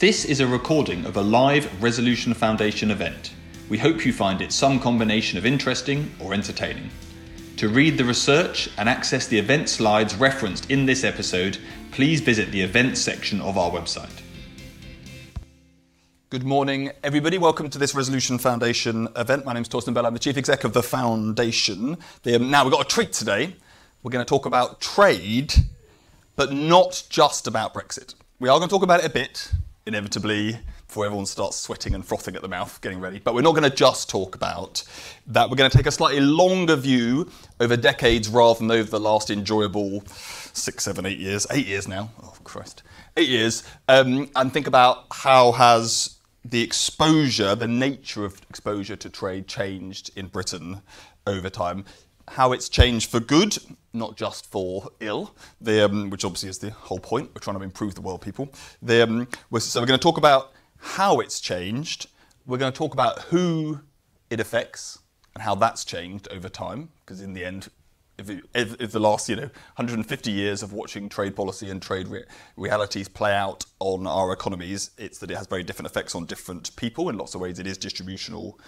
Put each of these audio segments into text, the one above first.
This is a recording of a live Resolution Foundation event. We hope you find it some combination of interesting or entertaining. To read the research and access the event slides referenced in this episode, please visit the events section of our website. Good morning, everybody. Welcome to this Resolution Foundation event. My name is Torsten Bell. I'm the Chief Exec of the Foundation. Um, now, we've got a treat today. We're going to talk about trade, but not just about Brexit. We are going to talk about it a bit, inevitably, before everyone starts sweating and frothing at the mouth, getting ready. But we're not going to just talk about that. We're going to take a slightly longer view over decades rather than over the last enjoyable six, seven, eight years. Eight years now. Oh, Christ. Eight years. Um, and think about how has the exposure, the nature of exposure to trade changed in Britain over time. How it's changed for good, not just for ill, um, which obviously is the whole point. We're trying to improve the world, people. Um, we're, so we're going to talk about how it's changed. We're going to talk about who it affects and how that's changed over time, because in the end, if, it, if, if, the last you know 150 years of watching trade policy and trade re- realities play out on our economies, it's that it has very different effects on different people. In lots of ways, it is distributional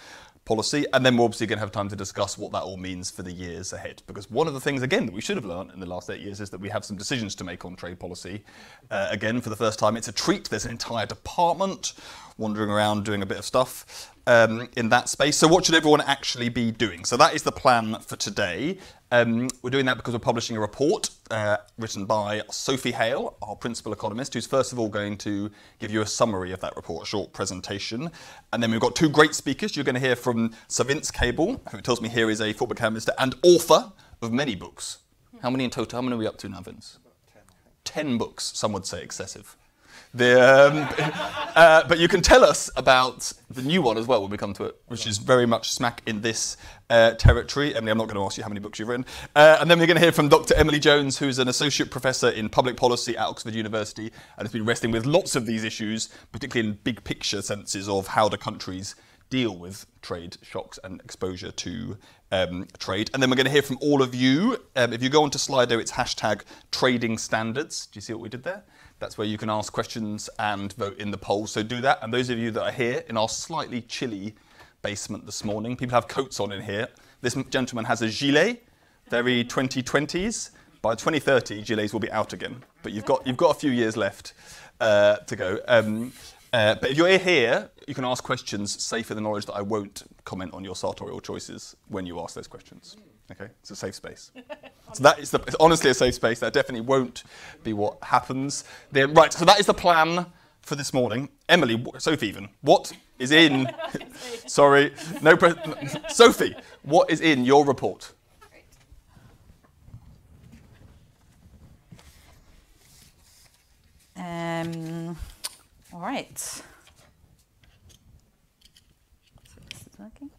policy. And then we're obviously going to have time to discuss what that all means for the years ahead. Because one of the things, again, that we should have learned in the last eight years is that we have some decisions to make on trade policy. Uh, again, for the first time, it's a treat. There's an entire department wandering around doing a bit of stuff um, in that space. So, what should everyone actually be doing? So, that is the plan for today. Um, we're doing that because we're publishing a report uh, written by Sophie Hale, our principal economist, who's first of all going to give you a summary of that report, a short presentation. And then we've got two great speakers. You're going to hear from Sir Vince Cable, who tells me here is a football minister and author of many books. How many in total? How many are we up to now, Vince? Ten books, some would say excessive. The, um, uh, but you can tell us about the new one as well when we come to it, which is very much smack in this uh, territory. Emily, I'm not going to ask you how many books you've written. Uh, and then we're going to hear from Dr. Emily Jones, who's an associate professor in public policy at Oxford University and has been wrestling with lots of these issues, particularly in big picture senses of how do countries deal with trade shocks and exposure to um, trade. And then we're going to hear from all of you. Um, if you go onto Slido, it's hashtag trading standards. Do you see what we did there? That's where you can ask questions and vote in the poll. So do that. And those of you that are here in our slightly chilly basement this morning, people have coats on in here. This gentleman has a gilet, very 2020s. By 2030, gilets will be out again. But you've got, you've got a few years left uh, to go. Um, uh, but if you're here, you can ask questions safe in the knowledge that I won't comment on your sartorial choices when you ask those questions. Okay, it's a safe space. so that is the, it's honestly a safe space. That definitely won't be what happens. There, right, so that is the plan for this morning. Emily, Sophie, even what is in? sorry, no. Pre- Sophie, what is in your report? Um, all right. So this is working.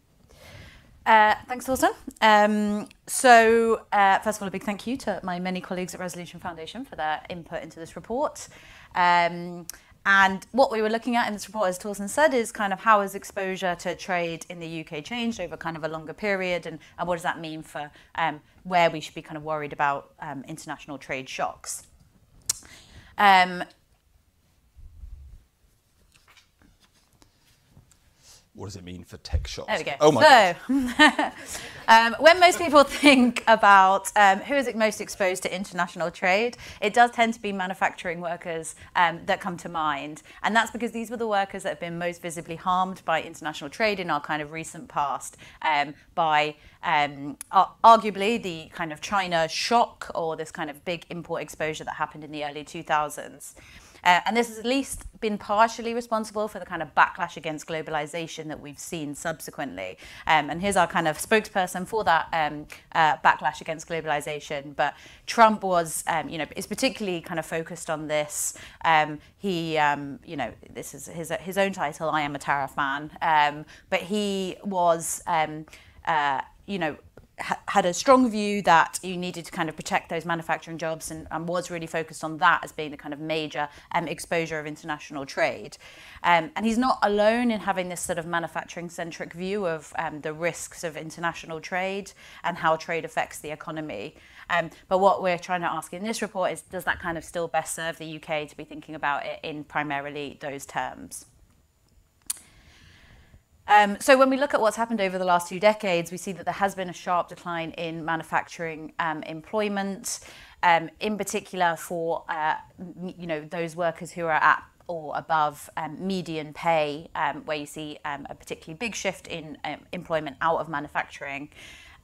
Uh, thanks, Torsten. Um, so, uh, first of all, a big thank you to my many colleagues at Resolution Foundation for their input into this report. Um, and what we were looking at in this report, as Torsten said, is kind of how has exposure to trade in the UK changed over kind of a longer period, and, and what does that mean for um, where we should be kind of worried about um, international trade shocks. What does it mean for tech shops? There we go. Oh my so, um, when most people think about um, who is most exposed to international trade, it does tend to be manufacturing workers um, that come to mind. And that's because these were the workers that have been most visibly harmed by international trade in our kind of recent past, um, by um, arguably the kind of China shock or this kind of big import exposure that happened in the early 2000s. Uh, and this has at least been partially responsible for the kind of backlash against globalization that we've seen subsequently. Um, and here's our kind of spokesperson for that um, uh, backlash against globalization. But Trump was, um, you know, is particularly kind of focused on this. Um, he, um, you know, this is his, his own title, I am a tariff man. Um, but he was, uh, you know, ha- had a strong view that you needed to kind of protect those manufacturing jobs and, and was really focused on that as being the kind of major um, exposure of international trade. Um, and he's not alone in having this sort of manufacturing centric view of um, the risks of international trade and how trade affects the economy. Um, but what we're trying to ask in this report is does that kind of still best serve the UK to be thinking about it in primarily those terms? Um, so when we look at what's happened over the last two decades, we see that there has been a sharp decline in manufacturing um, employment, um, in particular for uh, you know those workers who are at or above um, median pay, um, where you see um, a particularly big shift in employment out of manufacturing.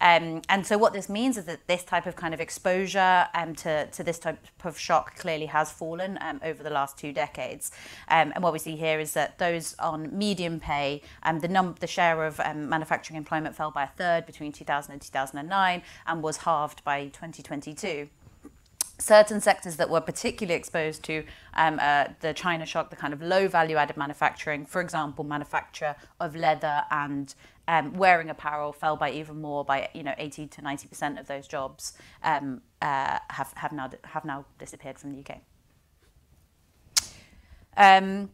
Um, and so what this means is that this type of kind of exposure um, to, to this type of shock clearly has fallen um, over the last two decades. Um, and what we see here is that those on medium pay, um, the, num- the share of um, manufacturing employment fell by a third between 2000 and 2009 and was halved by 2022 certain sectors that were particularly exposed to um, uh, the China shock, the kind of low value added manufacturing, for example, manufacture of leather and um, wearing apparel fell by even more, by you know 80 to 90 percent of those jobs um, uh, have have now have now disappeared from the UK. Um,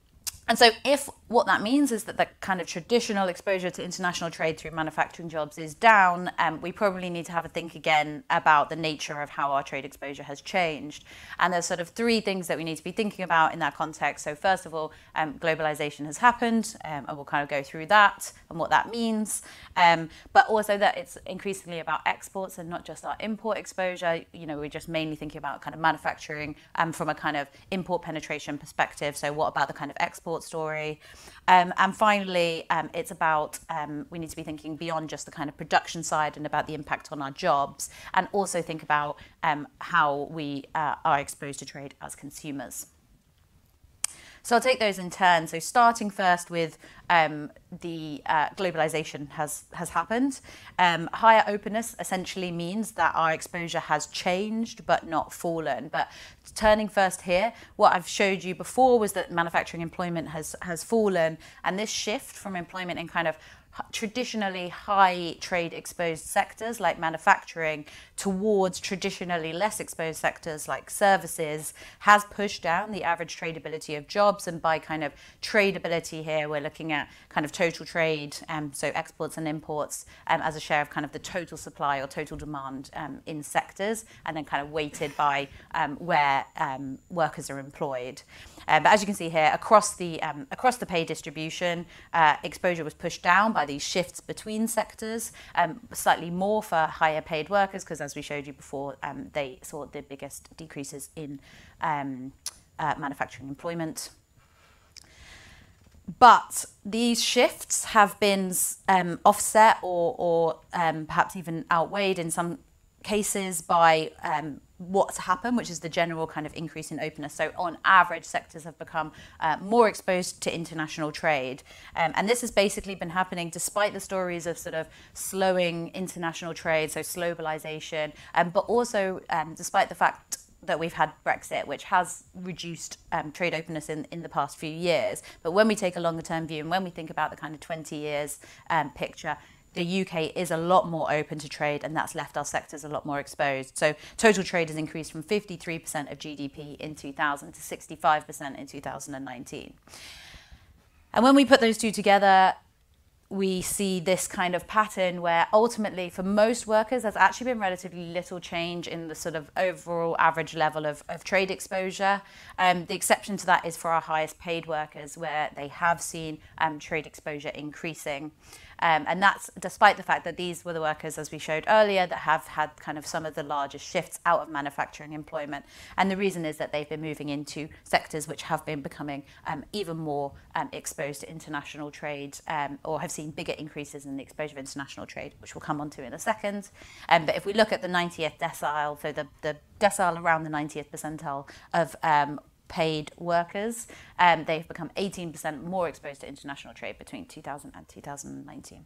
and so, if what that means is that the kind of traditional exposure to international trade through manufacturing jobs is down, um, we probably need to have a think again about the nature of how our trade exposure has changed. And there's sort of three things that we need to be thinking about in that context. So, first of all, um, globalization has happened, um, and we'll kind of go through that and what that means. Um, but also that it's increasingly about exports and not just our import exposure. You know, we're just mainly thinking about kind of manufacturing um, from a kind of import penetration perspective. So, what about the kind of export story? Um, and finally, um, it's about um, we need to be thinking beyond just the kind of production side and about the impact on our jobs, and also think about um, how we uh, are exposed to trade as consumers. So I'll take those in turn. So starting first with um, the uh, globalization has has happened. Um, higher openness essentially means that our exposure has changed but not fallen. But turning first here, what I've showed you before was that manufacturing employment has has fallen, and this shift from employment in kind of traditionally high trade exposed sectors like manufacturing towards traditionally less exposed sectors like services has pushed down the average tradability of jobs. And by kind of tradability here, we're looking at kind of total trade, um, so exports and imports um, as a share of kind of the total supply or total demand um, in sectors, and then kind of weighted by um, where um, workers are employed. Uh, but as you can see here, across the um, across the pay distribution, uh, exposure was pushed down by these shifts between sectors, um, slightly more for higher paid workers, because as we showed you before, um, they saw the biggest decreases in um, uh, manufacturing employment. But these shifts have been um, offset or, or um, perhaps even outweighed in some cases by um, what's happened, which is the general kind of increase in openness. So, on average, sectors have become uh, more exposed to international trade. Um, and this has basically been happening despite the stories of sort of slowing international trade, slowbalization, um, but also um, despite the fact that we've had Brexit, which has reduced um, trade openness in, in the past few years. But when we take a longer term view and when we think about the kind of 20 years um, picture, the UK is a lot more open to trade, and that's left our sectors a lot more exposed. So, total trade has increased from 53% of GDP in 2000 to 65% in 2019. And when we put those two together, we see this kind of pattern where ultimately for most workers there's actually been relatively little change in the sort of overall average level of, of trade exposure. Um, the exception to that is for our highest paid workers where they have seen um, trade exposure increasing. Um, and that's despite the fact that these were the workers, as we showed earlier, that have had kind of some of the largest shifts out of manufacturing employment. And the reason is that they've been moving into sectors which have been becoming um, even more um, exposed to international trade um, or have seen bigger increases in the exposure of international trade, which we'll come on to in a second. Um, but if we look at the 90th decile, so the, the decile around the 90th percentile of um, paid workers. Um, they've become 18% more exposed to international trade between 2000 and 2019.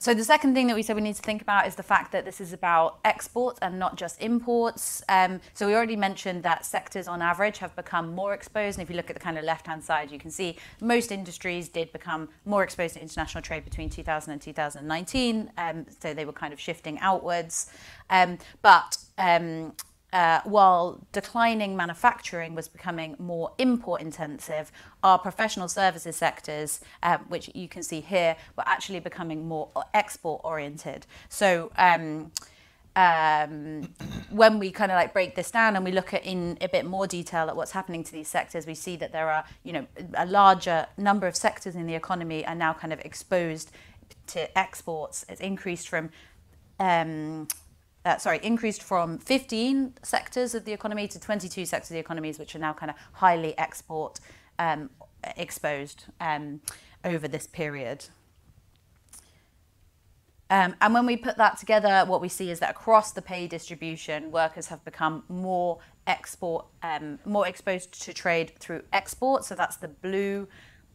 so the second thing that we said we need to think about is the fact that this is about exports and not just imports. Um, so we already mentioned that sectors on average have become more exposed. And if you look at the kind of left-hand side, you can see most industries did become more exposed to international trade between 2000 and 2019. Um, so they were kind of shifting outwards. Um, but um, uh, while declining manufacturing was becoming more import intensive, our professional services sectors, uh, which you can see here, were actually becoming more export oriented. So um, um, when we kind of like break this down and we look at in a bit more detail at what's happening to these sectors, we see that there are, you know, a larger number of sectors in the economy are now kind of exposed to exports. It's increased from um, uh, sorry, increased from 15 sectors of the economy to 22 sectors of the economies, which are now kind of highly export um, exposed um, over this period. Um, and when we put that together, what we see is that across the pay distribution, workers have become more export, um, more exposed to trade through export. So that's the blue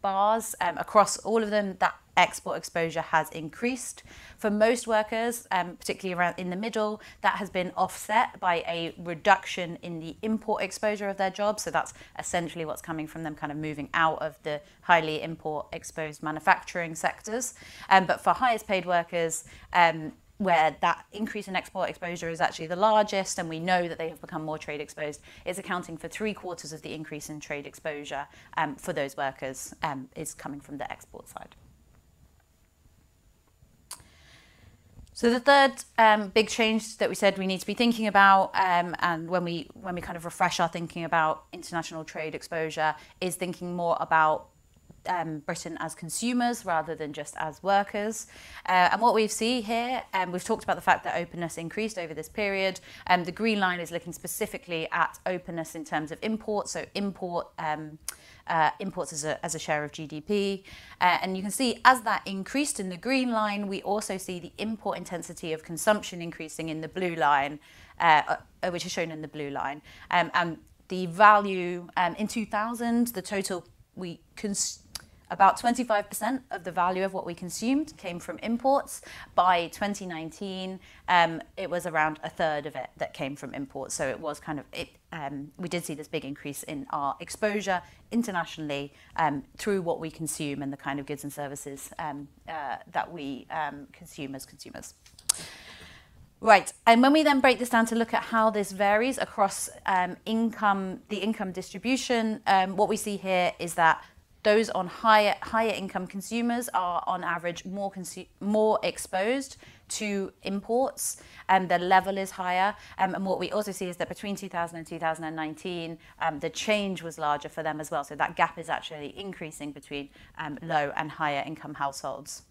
bars um, across all of them. That export exposure has increased. For most workers, um, particularly around in the middle, that has been offset by a reduction in the import exposure of their jobs. So that's essentially what's coming from them kind of moving out of the highly import exposed manufacturing sectors. Um, but for highest paid workers, um, where that increase in export exposure is actually the largest, and we know that they have become more trade exposed, is accounting for three quarters of the increase in trade exposure um, for those workers um, is coming from the export side. So the third um, big change that we said we need to be thinking about, um, and when we when we kind of refresh our thinking about international trade exposure, is thinking more about um, Britain as consumers rather than just as workers. Uh, and what we see here, um, we've talked about the fact that openness increased over this period. Um, the green line is looking specifically at openness in terms of imports, so import. Um, uh, imports as a, as a share of GDP. Uh, and you can see as that increased in the green line, we also see the import intensity of consumption increasing in the blue line, uh, uh which is shown in the blue line. Um, and the value um, in 2000, the total we cons- about 25% of the value of what we consumed came from imports. By 2019, um, it was around a third of it that came from imports. So it was kind of, it, um, we did see this big increase in our exposure internationally um, through what we consume and the kind of goods and services um, uh, that we um, consume as consumers. Right, and when we then break this down to look at how this varies across um, income, the income distribution, um, what we see here is that those on higher higher income consumers are on average more consu- more exposed to imports and the level is higher. Um, and what we also see is that between 2000 and 2019 um, the change was larger for them as well. So that gap is actually increasing between um, low and higher income households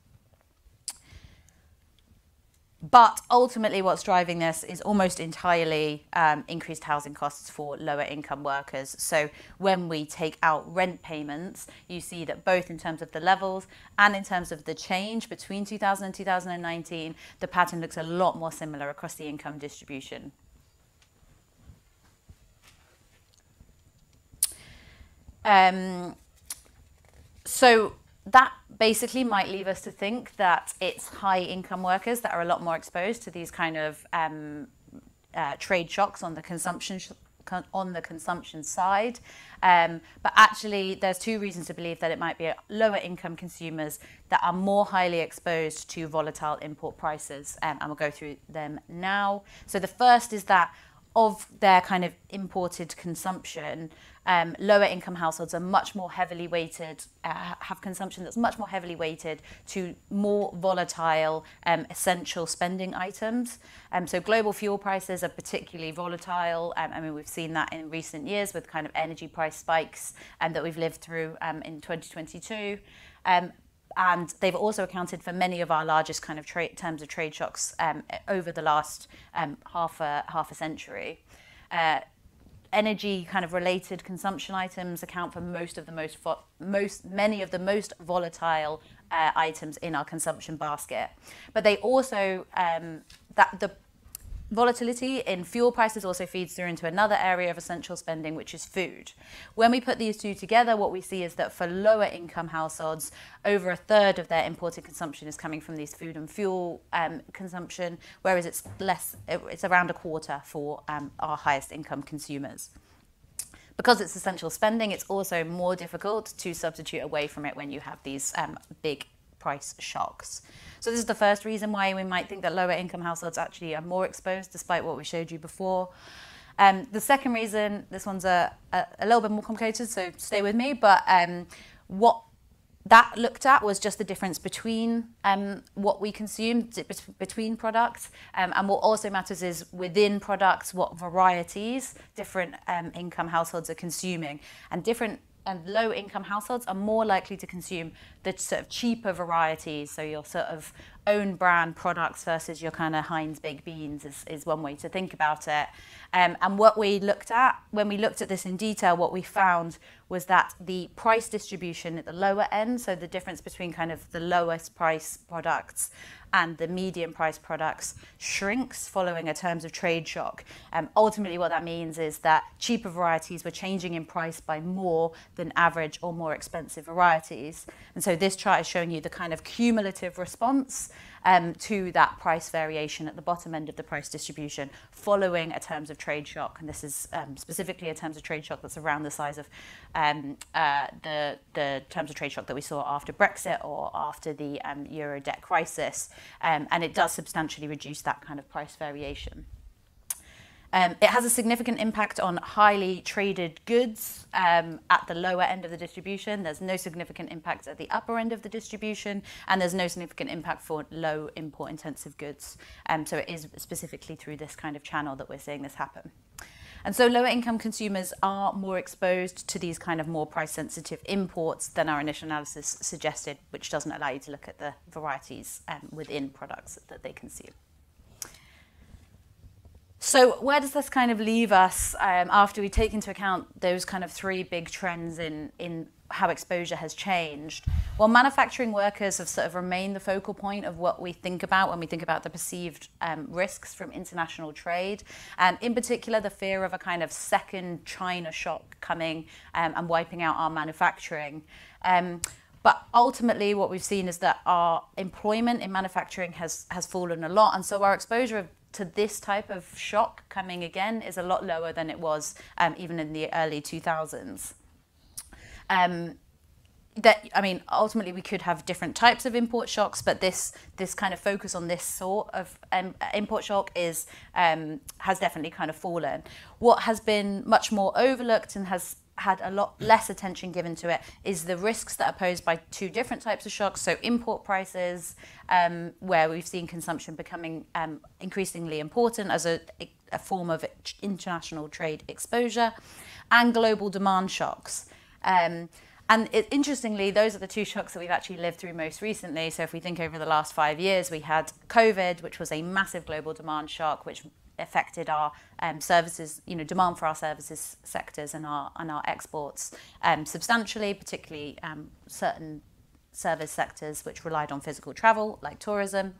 but ultimately, what's driving this is almost entirely um, increased housing costs for lower income workers. So, when we take out rent payments, you see that both in terms of the levels and in terms of the change between 2000 and 2019, the pattern looks a lot more similar across the income distribution. Um, so, that basically might leave us to think that it's high income workers that are a lot more exposed to these kind of um, uh, trade shocks on the consumption sh- on the consumption side. Um, but actually, there's two reasons to believe that it might be lower income consumers that are more highly exposed to volatile import prices. Um, and we'll go through them now. So the first is that of their kind of imported consumption, um, lower income households are much more heavily weighted, uh, have consumption that's much more heavily weighted to more volatile um, essential spending items. Um, so global fuel prices are particularly volatile. Um, I mean, we've seen that in recent years with kind of energy price spikes um, that we've lived through um, in 2022. Um, and they've also accounted for many of our largest kind of terms of trade shocks um, over the last um, half a half a century. Uh, energy kind of related consumption items account for most of the most most many of the most volatile uh, items in our consumption basket, but they also um, that the volatility in fuel prices also feeds through into another area of essential spending, which is food. When we put these two together, what we see is that for lower income households, over a third of their imported consumption is coming from these food and fuel um, consumption, whereas it's less, it's around a quarter for um, our highest income consumers. Because it's essential spending, it's also more difficult to substitute away from it when you have these um, big price shocks. So this is the first reason why we might think that lower income households actually are more exposed, despite what we showed you before. Um, the second reason, this one's a, a, a, little bit more complicated, so stay with me, but um, what that looked at was just the difference between um, what we consume between products um, and what also matters is within products what varieties different um, income households are consuming and different and low income households are more likely to consume the sort of cheaper varieties. So your sort of own brand products versus your kind of Heinz baked beans is, is one way to think about it. Um, and what we looked at, when we looked at this in detail, what we found was that the price distribution at the lower end, so the difference between kind of the lowest price products and the medium price products shrinks following a terms of trade shock. Um, ultimately, what that means is that cheaper varieties were changing in price by more than average or more expensive varieties. And so this chart is showing you the kind of cumulative response um, to that price variation at the bottom end of the price distribution following a terms of trade shock. And this is um, specifically a terms of trade shock that's around the size of um, uh, the, the terms of trade shock that we saw after Brexit or after the um, euro debt crisis. Um, and it does substantially reduce that kind of price variation. Um, it has a significant impact on highly traded goods um, at the lower end of the distribution. There's no significant impact at the upper end of the distribution, and there's no significant impact for low import intensive goods. Um, so it is specifically through this kind of channel that we're seeing this happen. And so lower income consumers are more exposed to these kind of more price sensitive imports than our initial analysis suggested, which doesn't allow you to look at the varieties um, within products that they consume. So where does this kind of leave us um, after we take into account those kind of three big trends in, in how exposure has changed? Well, manufacturing workers have sort of remained the focal point of what we think about when we think about the perceived um, risks from international trade. And in particular, the fear of a kind of second China shock coming um, and wiping out our manufacturing. Um, but ultimately, what we've seen is that our employment in manufacturing has, has fallen a lot. And so our exposure to this type of shock coming again is a lot lower than it was um, even in the early 2000s. Um, that I mean, ultimately we could have different types of import shocks, but this this kind of focus on this sort of um, import shock is um, has definitely kind of fallen. What has been much more overlooked and has had a lot less attention given to it is the risks that are posed by two different types of shocks. So, import prices, um, where we've seen consumption becoming um, increasingly important as a, a form of international trade exposure, and global demand shocks. Um, and it, interestingly, those are the two shocks that we've actually lived through most recently. So, if we think over the last five years, we had COVID, which was a massive global demand shock, which affected our um, services, you know, demand for our services sectors and our and our exports um, substantially, particularly um, certain service sectors which relied on physical travel, like tourism.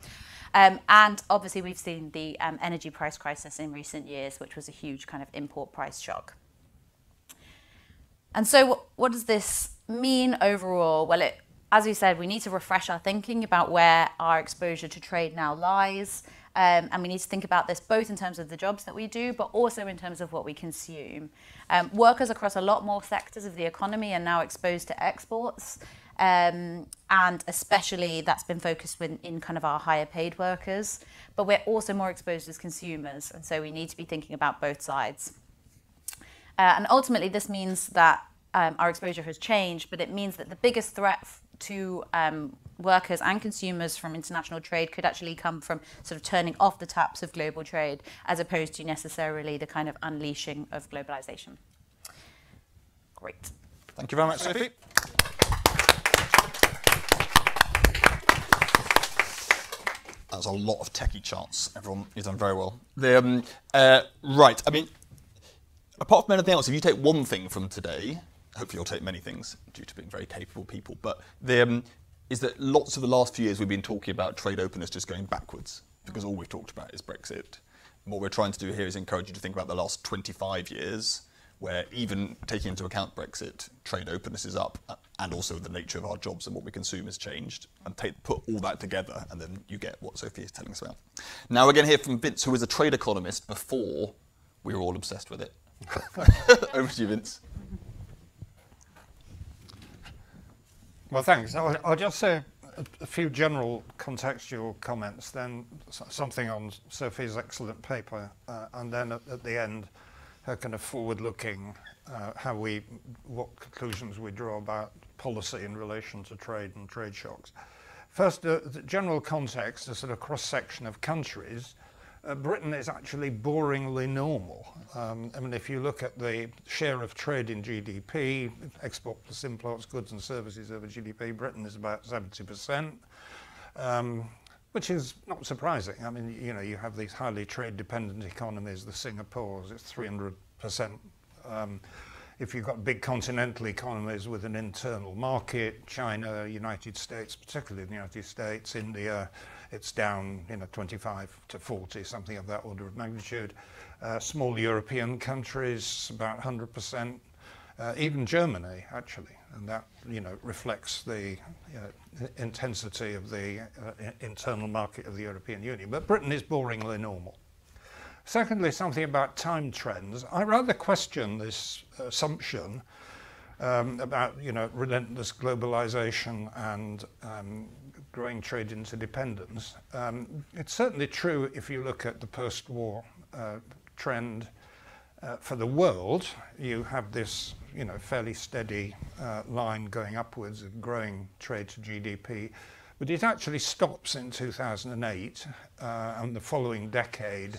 Um, and obviously, we've seen the um, energy price crisis in recent years, which was a huge kind of import price shock. And so, what, does this mean overall? Well, it, as we said, we need to refresh our thinking about where our exposure to trade now lies. Um, and we need to think about this both in terms of the jobs that we do, but also in terms of what we consume. Um, workers across a lot more sectors of the economy are now exposed to exports. Um, and especially that's been focused in, in kind of our higher paid workers. But we're also more exposed as consumers. And so we need to be thinking about both sides. Uh, and ultimately, this means that um, our exposure has changed, but it means that the biggest threat to um, workers and consumers from international trade could actually come from sort of turning off the taps of global trade as opposed to necessarily the kind of unleashing of globalization. Great. Thank you very much, Sophie. That's a lot of techie charts. Everyone, you've done very well. The, um, uh, right, I mean, apart from anything else, if you take one thing from today, hopefully you'll take many things due to being very capable people, but the, um, is that lots of the last few years we've been talking about trade openness just going backwards because all we've talked about is Brexit. what we're trying to do here is encourage you to think about the last 25 years, where even taking into account Brexit, trade openness is up, and also the nature of our jobs and what we consume has changed, and take, put all that together, and then you get what Sophie is telling us about. Now we're going to hear from Vince, who was a trade economist before we were all obsessed with it. Over to you, Vince. Well, thanks. I'll, I'll just say a, a, few general contextual comments, then something on Sophie's excellent paper, uh, and then at, at, the end, her kind of forward-looking, uh, how we, what conclusions we draw about policy in relation to trade and trade shocks. First, uh, the general context, a sort of cross-section of countries, uh, Britain is actually boringly normal. Um, I mean, if you look at the share of trade in GDP, export plus imports, goods and services over GDP, Britain is about 70%, um, which is not surprising. I mean, you know, you have these highly trade-dependent economies, the Singapores, it's 300%. Um, if you've got big continental economies with an internal market, China, United States, particularly the United States, India, it's down, you know, 25 to 40, something of that order of magnitude. Uh, small European countries, about 100%. Uh, even Germany, actually, and that you know reflects the uh, intensity of the uh, internal market of the European Union. But Britain is boringly normal. Secondly, something about time trends. I rather question this assumption um, about you know relentless globalization and um, growing trade interdependence. Um, it's certainly true if you look at the post-war uh, trend uh, for the world. You have this you know, fairly steady uh, line going upwards of growing trade to GDP. But it actually stops in 2008 uh, and the following decade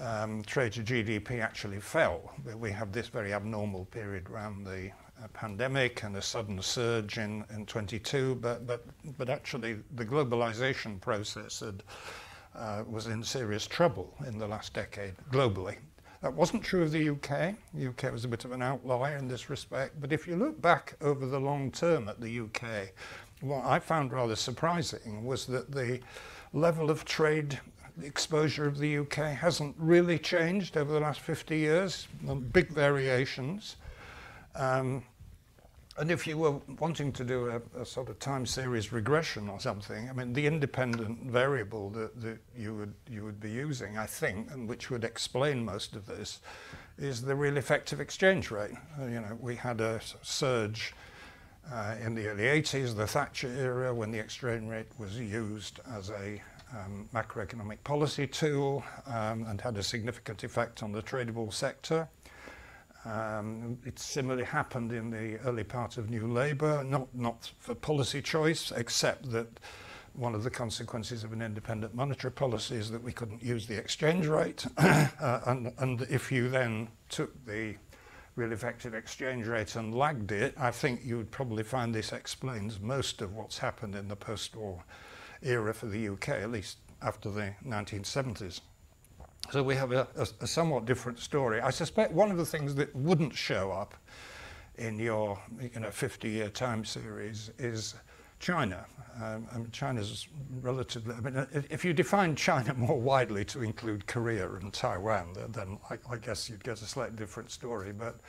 um, trade to GDP actually fell. We have this very abnormal period around the pandemic and a sudden surge in, in 22, but, but, but actually the globalization process had, uh, was in serious trouble in the last decade globally. That wasn't true of the UK. The UK was a bit of an outlier in this respect. But if you look back over the long term at the UK, what I found rather surprising was that the level of trade exposure of the UK hasn't really changed over the last 50 years. Big variations. Um, and if you were wanting to do a, a, sort of time series regression or something, I mean, the independent variable that, that you would you would be using, I think, and which would explain most of this, is the real effective exchange rate. Uh, you know, we had a surge uh, in the early 80s, the Thatcher era, when the exchange rate was used as a um, macroeconomic policy tool um, and had a significant effect on the tradable sector. Um, it similarly happened in the early part of New Labour, not, not for policy choice, except that one of the consequences of an independent monetary policy is that we couldn't use the exchange rate. uh, and, and if you then took the real effective exchange rate and lagged it, I think you would probably find this explains most of what's happened in the post-war era for the UK, at least after the 1970s. So we have a, a, a, somewhat different story. I suspect one of the things that wouldn't show up in your you know, 50-year time series is China. Um, I mean, China's relatively, I mean, if you define China more widely to include Korea and Taiwan, then I, I guess you'd get a slightly different story. But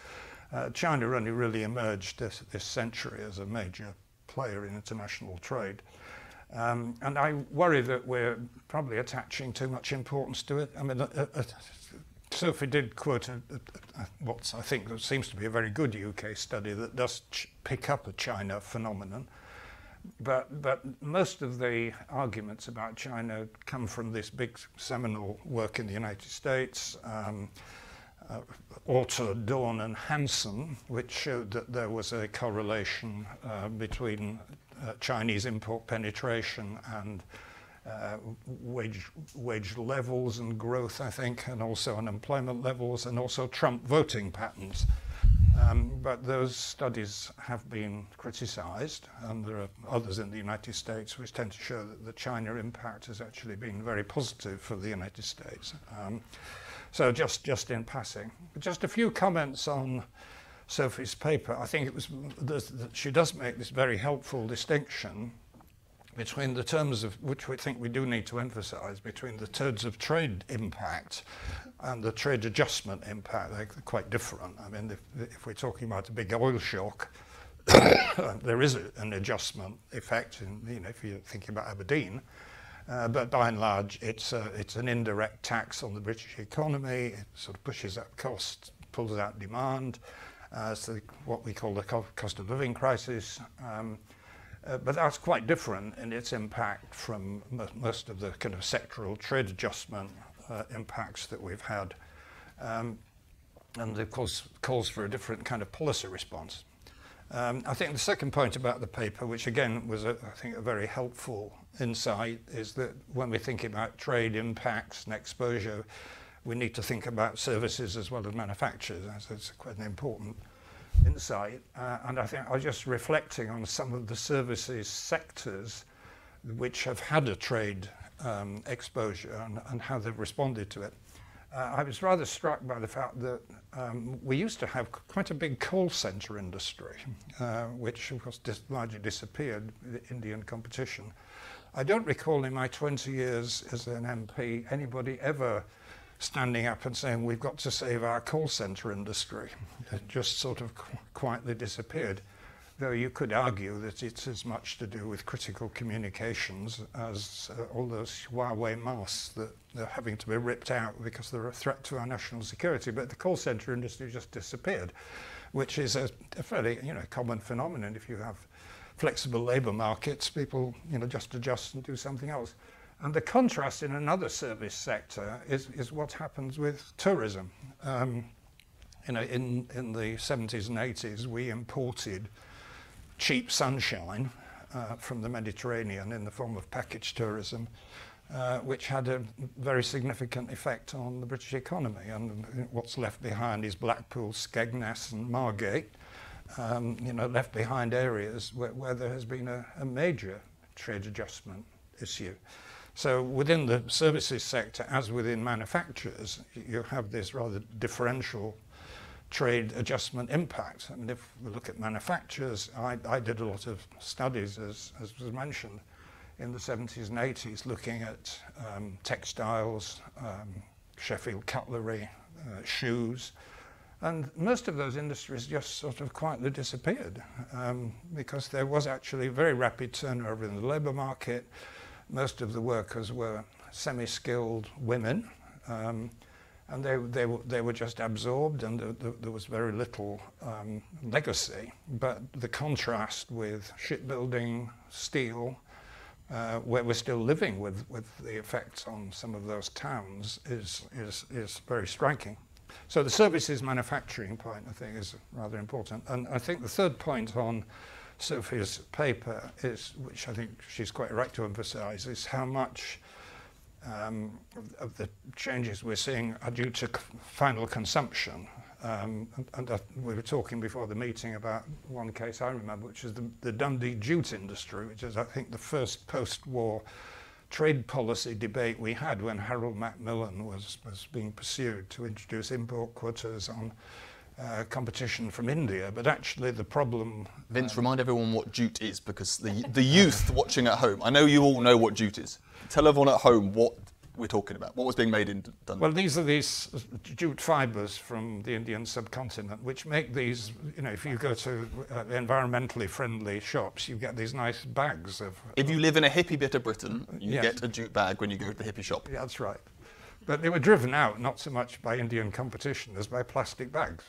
uh, China only really emerged this, this century as a major player in international trade. Um, and I worry that we're probably attaching too much importance to it. I mean, uh, uh, uh Sophie did quote a, a, a, what I think that seems to be a very good UK study that does pick up a China phenomenon. But, but most of the arguments about China come from this big seminal work in the United States, um, uh, Autor, Dawn and Hanson, which showed that there was a correlation uh, between uh, Chinese import penetration and uh, wage, wage levels and growth, I think, and also unemployment levels, and also Trump voting patterns. Um, but those studies have been criticized, and there are others in the United States which tend to show that the China impact has actually been very positive for the United States. Um, so just, just in passing. Just a few comments on Sophie's paper, I think it was she does make this very helpful distinction between the terms of which we think we do need to emphasize between the terms of trade impact and the trade adjustment impact. They're quite different. I mean if, if we're talking about a big oil shock there is a, an adjustment effect in you know if you're thinking about aberdeen. Uh, but by and large it's a, it's an indirect tax on the british economy. It sort of pushes up costs pulls out demand. uh, so what we call the cost of living crisis um, uh, but that's quite different in its impact from most of the kind of sectoral trade adjustment uh, impacts that we've had. Um, and of course calls for a different kind of policy response. Um, I think the second point about the paper, which again was, a, I think, a very helpful insight, is that when we think about trade impacts and exposure, we need to think about services as well as manufacturers. That's quite an important insight. Uh, and I think I was just reflecting on some of the services sectors which have had a trade um, exposure and, and, how they've responded to it. Uh, I was rather struck by the fact that um, we used to have quite a big call center industry, uh, which of course dis largely disappeared with Indian competition. I don't recall in my 20 years as an MP anybody ever standing up and saying we've got to save our call center industry. It just sort of qu quietly disappeared. Though you could argue that it's as much to do with critical communications as uh, all those Huawei masks that are having to be ripped out because they're a threat to our national security. But the call center industry just disappeared, which is a, a fairly you know common phenomenon. If you have flexible labor markets, people you know just adjust and do something else. And the contrast in another service sector is, is what happens with tourism. Um, you know, in, in the 70s and 80s, we imported cheap sunshine uh, from the Mediterranean in the form of package tourism, uh, which had a very significant effect on the British economy. And what's left behind is Blackpool, Skegness, and Margate, um, you know, left behind areas where, where there has been a, a major trade adjustment issue. So within the services sector, as within manufacturers, you have this rather differential trade adjustment impact. I mean, if we look at manufacturers, I, I did a lot of studies, as, as was mentioned, in the 70s and 80s, looking at um, textiles, um, Sheffield cutlery, uh, shoes, and most of those industries just sort of quietly disappeared um, because there was actually a very rapid turnover in the labour market most of the workers were semi-skilled women, um, and they, they, they were just absorbed, and the, the, there was very little um, legacy. But the contrast with shipbuilding, steel, uh, where we're still living with, with the effects on some of those towns, is, is, is very striking. So the services manufacturing point, I think, is rather important. And I think the third point on Sophia's paper is, which I think she's quite right to emphasize, is how much um, of the changes we're seeing are due to final consumption. Um, and, and uh, we were talking before the meeting about one case I remember, which is the, the Dundee jute industry, which is, I think, the first post-war trade policy debate we had when Harold Macmillan was, was being pursued to introduce import quotas on uh, competition from India, but actually the problem. Vince, um, remind everyone what jute is because the, the youth watching at home, I know you all know what jute is. Tell everyone at home what we're talking about. What was being made in Dundee? Well, these are these jute fibres from the Indian subcontinent, which make these, you know, if you go to uh, environmentally friendly shops, you get these nice bags of. If you live in a hippie bit of Britain, you yes. get a jute bag when you go to the hippie shop. Yeah, that's right. But they were driven out not so much by Indian competition as by plastic bags.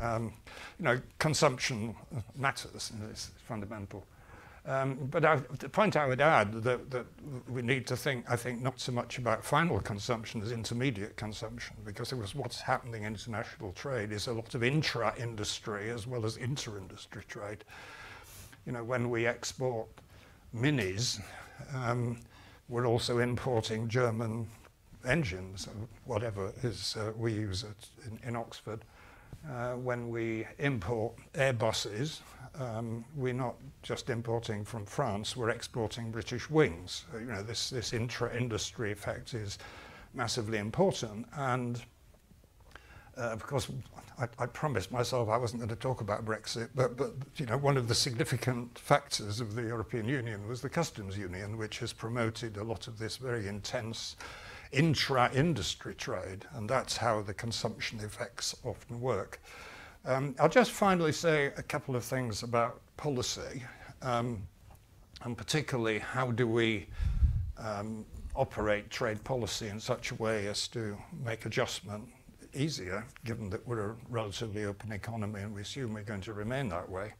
Um, you know, consumption matters, it's fundamental. Um, but I, the point I would add that, that we need to think, I think, not so much about final consumption as intermediate consumption, because it was what's happening in international trade is a lot of intra-industry as well as inter-industry trade. You know, when we export minis, um, we're also importing German engines, whatever is uh, we use at, in, in Oxford uh, when we import Airbuses, um, we're not just importing from France, we're exporting British wings. So, you know, this, this intra-industry effect is massively important. And uh, of course, I, I, promised myself I wasn't going to talk about Brexit, but, but you know, one of the significant factors of the European Union was the customs union, which has promoted a lot of this very intense intra-industry trade, and that's how the consumption effects often work. Um, I'll just finally say a couple of things about policy, um, and particularly how do we um, operate trade policy in such a way as to make adjustment easier, given that we're a relatively open economy and we assume we're going to remain that way.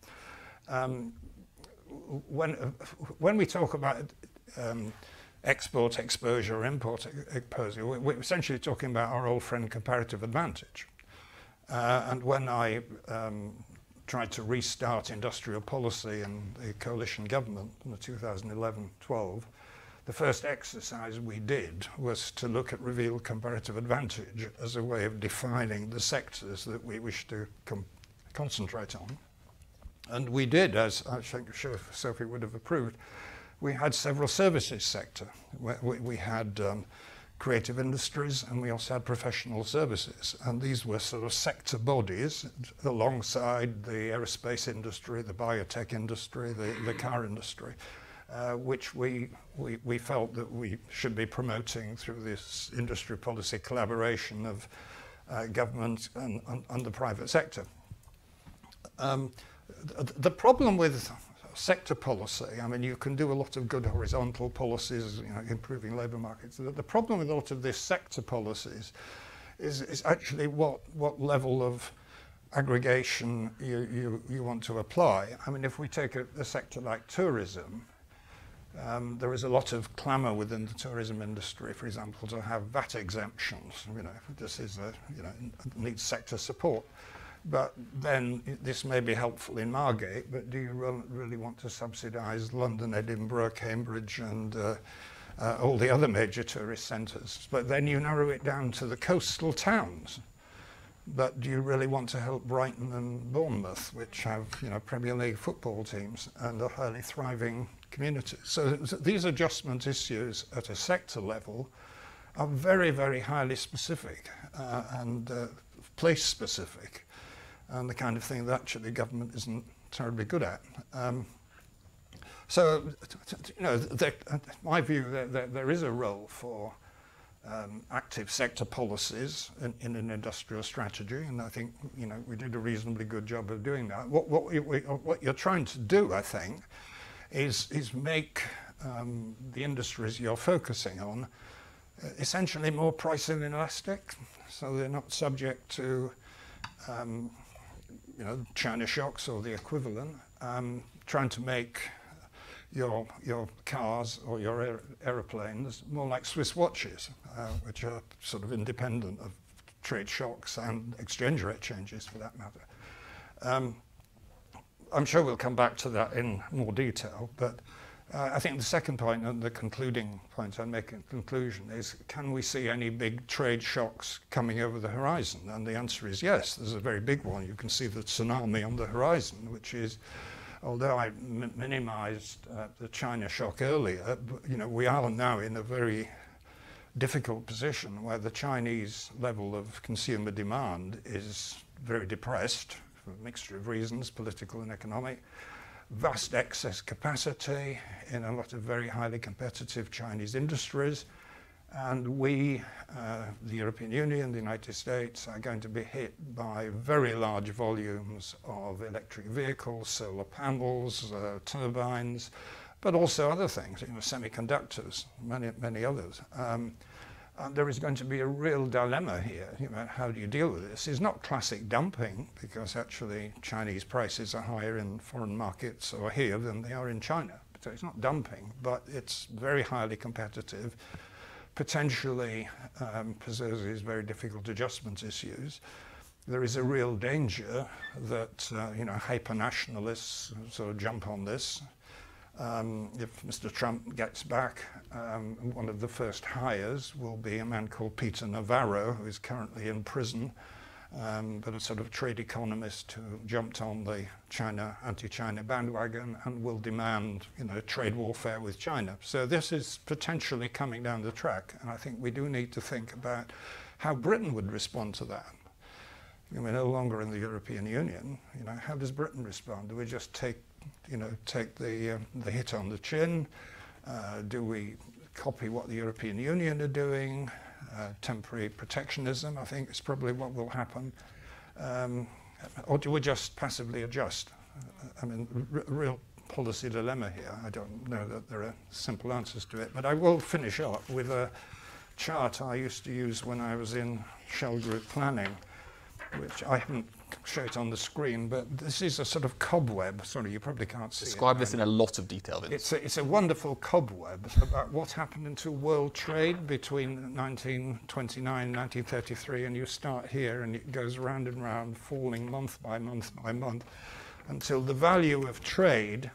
Um, when, uh, when we talk about um, export exposure or import exposure, we're essentially talking about our old friend comparative advantage. Uh, and when I um, tried to restart industrial policy in the coalition government in the 2011-12, the first exercise we did was to look at revealed comparative advantage as a way of defining the sectors that we wish to concentrate on. And we did, as I think Sophie would have approved, we had several services sector. We, we had um, creative industries and we also had professional services. And these were sort of sector bodies alongside the aerospace industry, the biotech industry, the, the car industry, uh, which we, we, we felt that we should be promoting through this industry policy collaboration of uh, government and, and, and the private sector. Um, th the problem with sector policy, I mean, you can do a lot of good horizontal policies, you know, improving labour markets. The, the, problem with a lot of this sector policies is, is actually what, what level of aggregation you, you, you want to apply. I mean, if we take a, a sector like tourism, um, there is a lot of clamour within the tourism industry, for example, to have VAT exemptions. You know, this is a you know needs sector support. But then this may be helpful in Margate, but do you really want to subsidise London, Edinburgh, Cambridge, and uh, uh, all the other major tourist centres? But then you narrow it down to the coastal towns. But do you really want to help Brighton and Bournemouth, which have you know Premier League football teams and are highly thriving communities? So these adjustment issues at a sector level are very, very highly specific uh, and uh, place specific. And the kind of thing that actually government isn't terribly good at. Um, so, you know, there, my view, that there is a role for um, active sector policies in, in, an industrial strategy, and I think you know we did a reasonably good job of doing that. What, what, we, what you're trying to do, I think, is, is make um, the industries you're focusing on uh, essentially more price inelastic, so they're not subject to um, you know, China shocks or the equivalent, um, trying to make your your cars or your aer aeroplanes more like Swiss watches, uh, which are sort of independent of trade shocks and exchange rate changes for that matter. Um, I'm sure we'll come back to that in more detail, but uh, I think the second point and the concluding point I'd make conclusion is can we see any big trade shocks coming over the horizon? And the answer is yes, there's a very big one. You can see the tsunami on the horizon, which is, although I minimized uh, the China shock earlier, you know, we are now in a very difficult position where the Chinese level of consumer demand is very depressed for a mixture of reasons, political and economic, vast excess capacity in a lot of very highly competitive Chinese industries. And we, uh, the European Union, the United States, are going to be hit by very large volumes of electric vehicles, solar panels, uh, turbines, but also other things, you know, semiconductors, many, many others. Um, and there is going to be a real dilemma here. Know, how do you deal with this? It's not classic dumping because actually Chinese prices are higher in foreign markets or here than they are in China. So it's not dumping, but it's very highly competitive, potentially um, possesses very difficult adjustment issues. There is a real danger that uh, you know hyper-nationalists sort of jump on this um, if Mr. Trump gets back, um, one of the first hires will be a man called Peter Navarro, who is currently in prison, um, but a sort of trade economist who jumped on the China anti-China bandwagon and will demand, you know, trade warfare with China. So this is potentially coming down the track, and I think we do need to think about how Britain would respond to that. we're no longer in the European Union. You know, how does Britain respond? Do we just take, you know, take the, uh, the hit on the chin? Uh, do we copy what the European Union are doing? Uh, temporary protectionism, I think, is probably what will happen. Um, or do we just passively adjust? Uh, I mean, real policy dilemma here. I don't know that there are simple answers to it, but I will finish up with a chart I used to use when I was in shell group planning, which I haven't showed on the screen, but this is a sort of cobweb. Sorry, you probably can't see Describe it. this in a lot of detail. Vince. It's a, it's a wonderful cobweb about what happened into world trade between 1929 and 1933, and you start here and it goes round and round, falling month by month by month, until the value of trade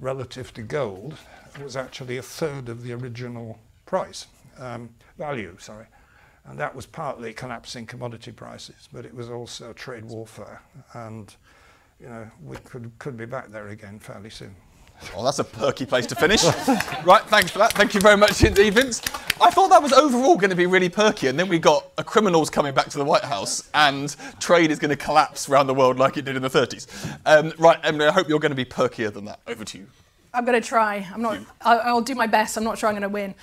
relative to gold was actually a third of the original price, um, value, sorry. And that was partly collapsing commodity prices, but it was also trade warfare. And, you know, we could, could be back there again fairly soon. Well, that's a perky place to finish. right, thanks for that. Thank you very much indeed, Vince. I thought that was overall going to be really perky, and then we got a criminals coming back to the White House, and trade is going to collapse around the world like it did in the 30s. Um, right, Emily, I hope you're going to be perkier than that. Over to you. I'm going to try. I'm not. I'll, I'll do my best. I'm not sure I'm going to win.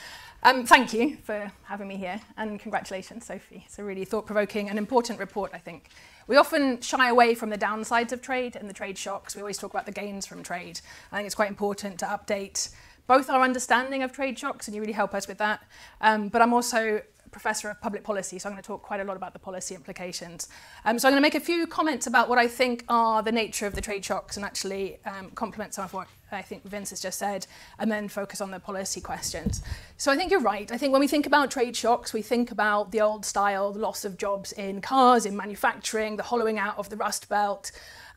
Um, thank you for having me here, and congratulations, Sophie. It's a really thought-provoking and important report, I think. We often shy away from the downsides of trade and the trade shocks. We always talk about the gains from trade. I think it's quite important to update both our understanding of trade shocks, and you really help us with that. Um, but I'm also professor of public policy, so I'm going to talk quite a lot about the policy implications. Um, so I'm going to make a few comments about what I think are the nature of the trade shocks and actually um, complement some of what I think Vince has just said, and then focus on the policy questions. So I think you're right. I think when we think about trade shocks, we think about the old style, the loss of jobs in cars, in manufacturing, the hollowing out of the Rust Belt,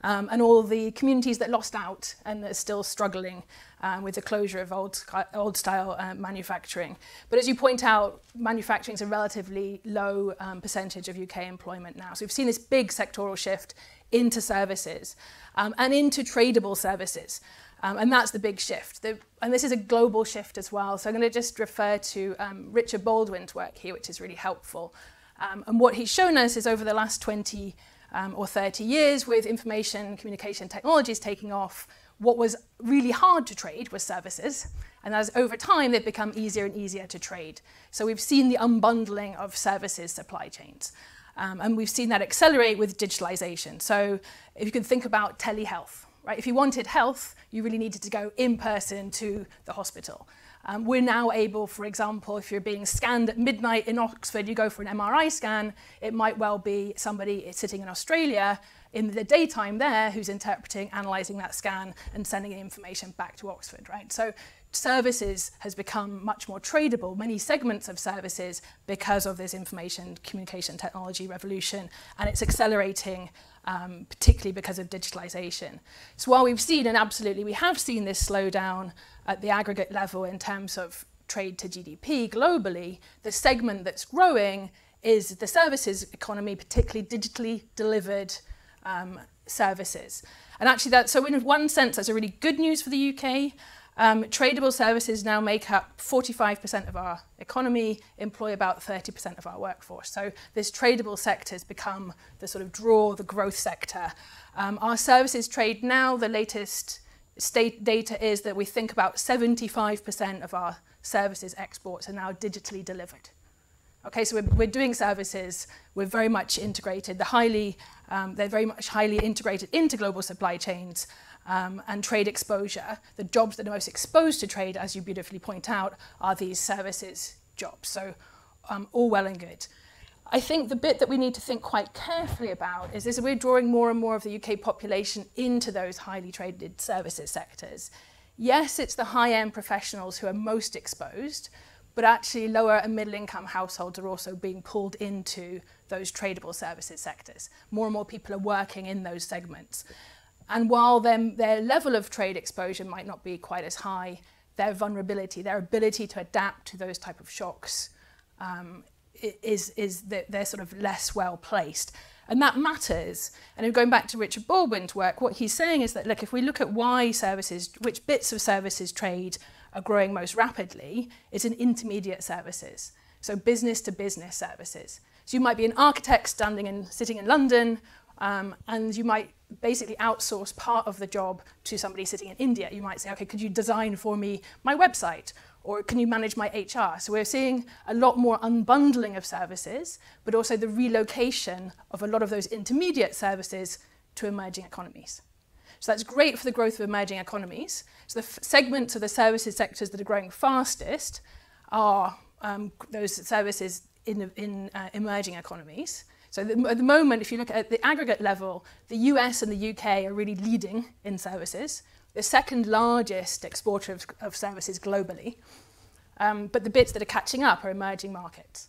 um, and all the communities that lost out and are still struggling um, with the closure of old, old style uh, manufacturing. But as you point out, manufacturing is a relatively low um, percentage of UK employment now. So we've seen this big sectoral shift into services um, and into tradable services. Um, and that's the big shift. The, and this is a global shift as well. So I'm going to just refer to um, Richard Baldwin's work here, which is really helpful. Um, and what he's shown us is over the last 20 um, or 30 years with information communication technologies taking off, what was really hard to trade was services. And as over time, they've become easier and easier to trade. So we've seen the unbundling of services supply chains. Um, and we've seen that accelerate with digitalization. So if you can think about telehealth, right? If you wanted health, you really needed to go in person to the hospital. Um, we're now able, for example, if you're being scanned at midnight in Oxford, you go for an MRI scan, it might well be somebody sitting in Australia in the daytime there who's interpreting, analysing that scan and sending information back to Oxford, right? So services has become much more tradable, many segments of services because of this information communication technology revolution and it's accelerating um, particularly because of digitalization. So while we've seen, and absolutely we have seen this slowdown at the aggregate level in terms of trade to GDP globally, the segment that's growing is the services economy, particularly digitally delivered um, services. And actually that, so in one sense, that's a really good news for the UK. Um, tradable services now make up 45% of our economy, employ about 30% of our workforce. So this tradable sector has become the sort of draw, the growth sector. Um, our services trade now, the latest state data is that we think about 75% of our services exports are now digitally delivered. Okay, so we're, we're doing services, we're very much integrated, highly, um, they're very much highly integrated into global supply chains um, and trade exposure. The jobs that are most exposed to trade, as you beautifully point out, are these services jobs. So um, all well and good. I think the bit that we need to think quite carefully about is this we're drawing more and more of the UK population into those highly traded services sectors. Yes, it's the high-end professionals who are most exposed, but actually lower and middle income households are also being pulled into those tradable services sectors. More and more people are working in those segments. And while their level of trade exposure might not be quite as high, their vulnerability, their ability to adapt to those type of shocks um, is, is that they're sort of less well placed. And that matters. And going back to Richard Baldwin's work, what he's saying is that, look, if we look at why services, which bits of services trade are growing most rapidly, it's in intermediate services. So business to business services. So you might be an architect standing and sitting in London, um, and you might basically outsource part of the job to somebody sitting in India. You might say, okay, could you design for me my website? Or can you manage my HR? So we're seeing a lot more unbundling of services, but also the relocation of a lot of those intermediate services to emerging economies. So that's great for the growth of emerging economies. So the segments of the services sectors that are growing fastest are um, those services in, in uh, emerging economies. So the, at the moment, if you look at the aggregate level, the US and the UK are really leading in services, the second largest exporter of, of services globally. Um, but the bits that are catching up are emerging markets.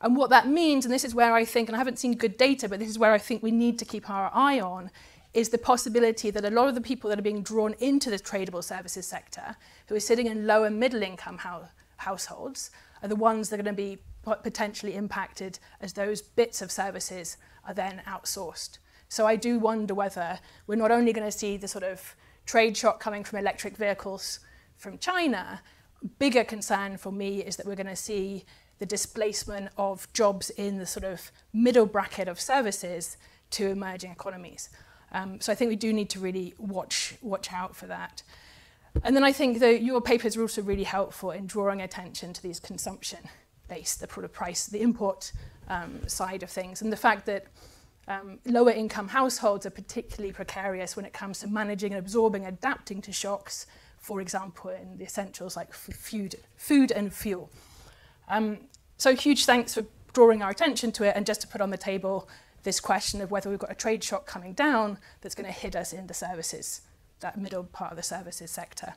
And what that means, and this is where I think, and I haven't seen good data, but this is where I think we need to keep our eye on, is the possibility that a lot of the people that are being drawn into the tradable services sector, who are sitting in low and middle income ho households, are the ones that are going to be potentially impacted as those bits of services are then outsourced. So I do wonder whether we're not only going to see the sort of trade shock coming from electric vehicles from China, bigger concern for me is that we're going to see the displacement of jobs in the sort of middle bracket of services to emerging economies. Um, so I think we do need to really watch, watch out for that. And then I think that your papers are also really helpful in drawing attention to these consumption based, the sort of price, the import um, side of things, and the fact that um, lower income households are particularly precarious when it comes to managing and absorbing, adapting to shocks, for example, in the essentials like food, food and fuel. Um, so huge thanks for drawing our attention to it and just to put on the table this question of whether we've got a trade shock coming down that's going to hit us in the services, that middle part of the services sector.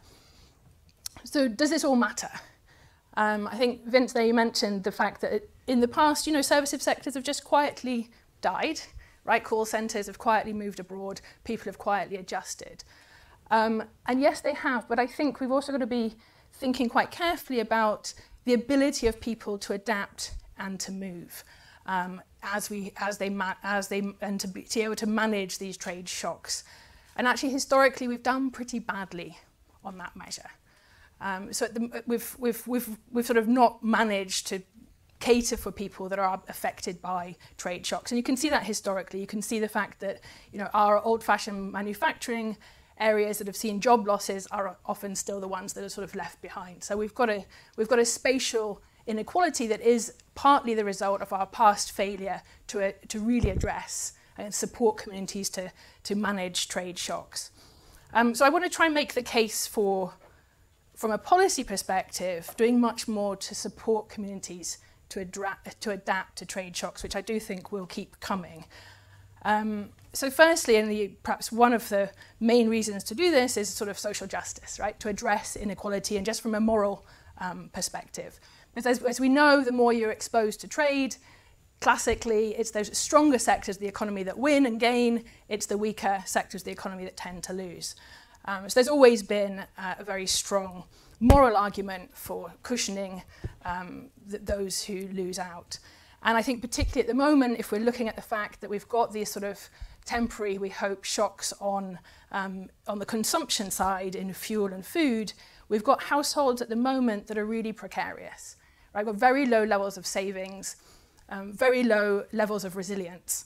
So does this all matter? Um, I think, Vince, there you mentioned the fact that in the past, you know, services sectors have just quietly died, right? Call centres have quietly moved abroad, people have quietly adjusted. Um, and yes, they have, but I think we've also got to be thinking quite carefully about the ability of people to adapt and to move um, as we as they as they and to be, to be able to manage these trade shocks. And actually, historically, we've done pretty badly on that measure. Um, so the, we've, we've, we've, we've sort of not managed to cater for people that are affected by trade shocks. And you can see that historically. You can see the fact that you know, our old-fashioned manufacturing areas that have seen job losses are often still the ones that are sort of left behind. So we've got a, we've got a spatial inequality that is partly the result of our past failure to, uh, to really address and support communities to, to manage trade shocks. Um, so I want to try and make the case for from a policy perspective, doing much more to support communities to, to adapt to trade shocks, which I do think will keep coming. Um, so firstly, and the, perhaps one of the main reasons to do this is sort of social justice, right? To address inequality and just from a moral um, perspective. Because as, as we know, the more you're exposed to trade, classically, it's those stronger sectors of the economy that win and gain, it's the weaker sectors of the economy that tend to lose. Um, so there's always been uh, a very strong moral argument for cushioning um, th those who lose out. And I think particularly at the moment, if we're looking at the fact that we've got these sort of temporary, we hope, shocks on, um, on the consumption side in fuel and food, we've got households at the moment that are really precarious. Right? We've got very low levels of savings, um, very low levels of resilience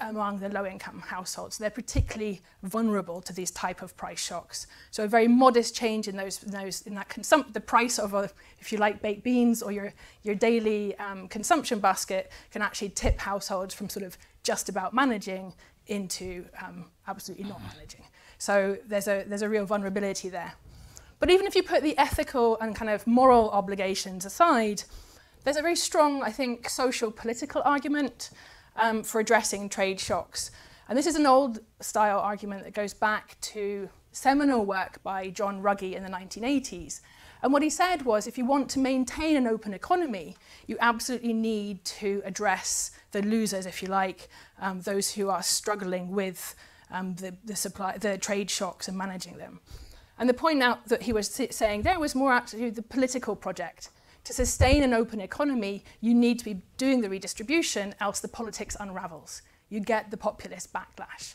among the low-income households. They're particularly vulnerable to these type of price shocks. So a very modest change in those, in, those, in that consum the price of, a, if you like, baked beans or your, your daily um, consumption basket can actually tip households from sort of just about managing into um, absolutely not managing. So there's a, there's a real vulnerability there. But even if you put the ethical and kind of moral obligations aside, there's a very strong, I think, social political argument um, for addressing trade shocks. And this is an old style argument that goes back to seminal work by John Ruggie in the 1980s. And what he said was if you want to maintain an open economy, you absolutely need to address the losers, if you like, um, those who are struggling with um, the, the, supply, the trade shocks and managing them. And the point out that he was saying there was more actually the political project to sustain an open economy, you need to be doing the redistribution, else the politics unravels. You get the populist backlash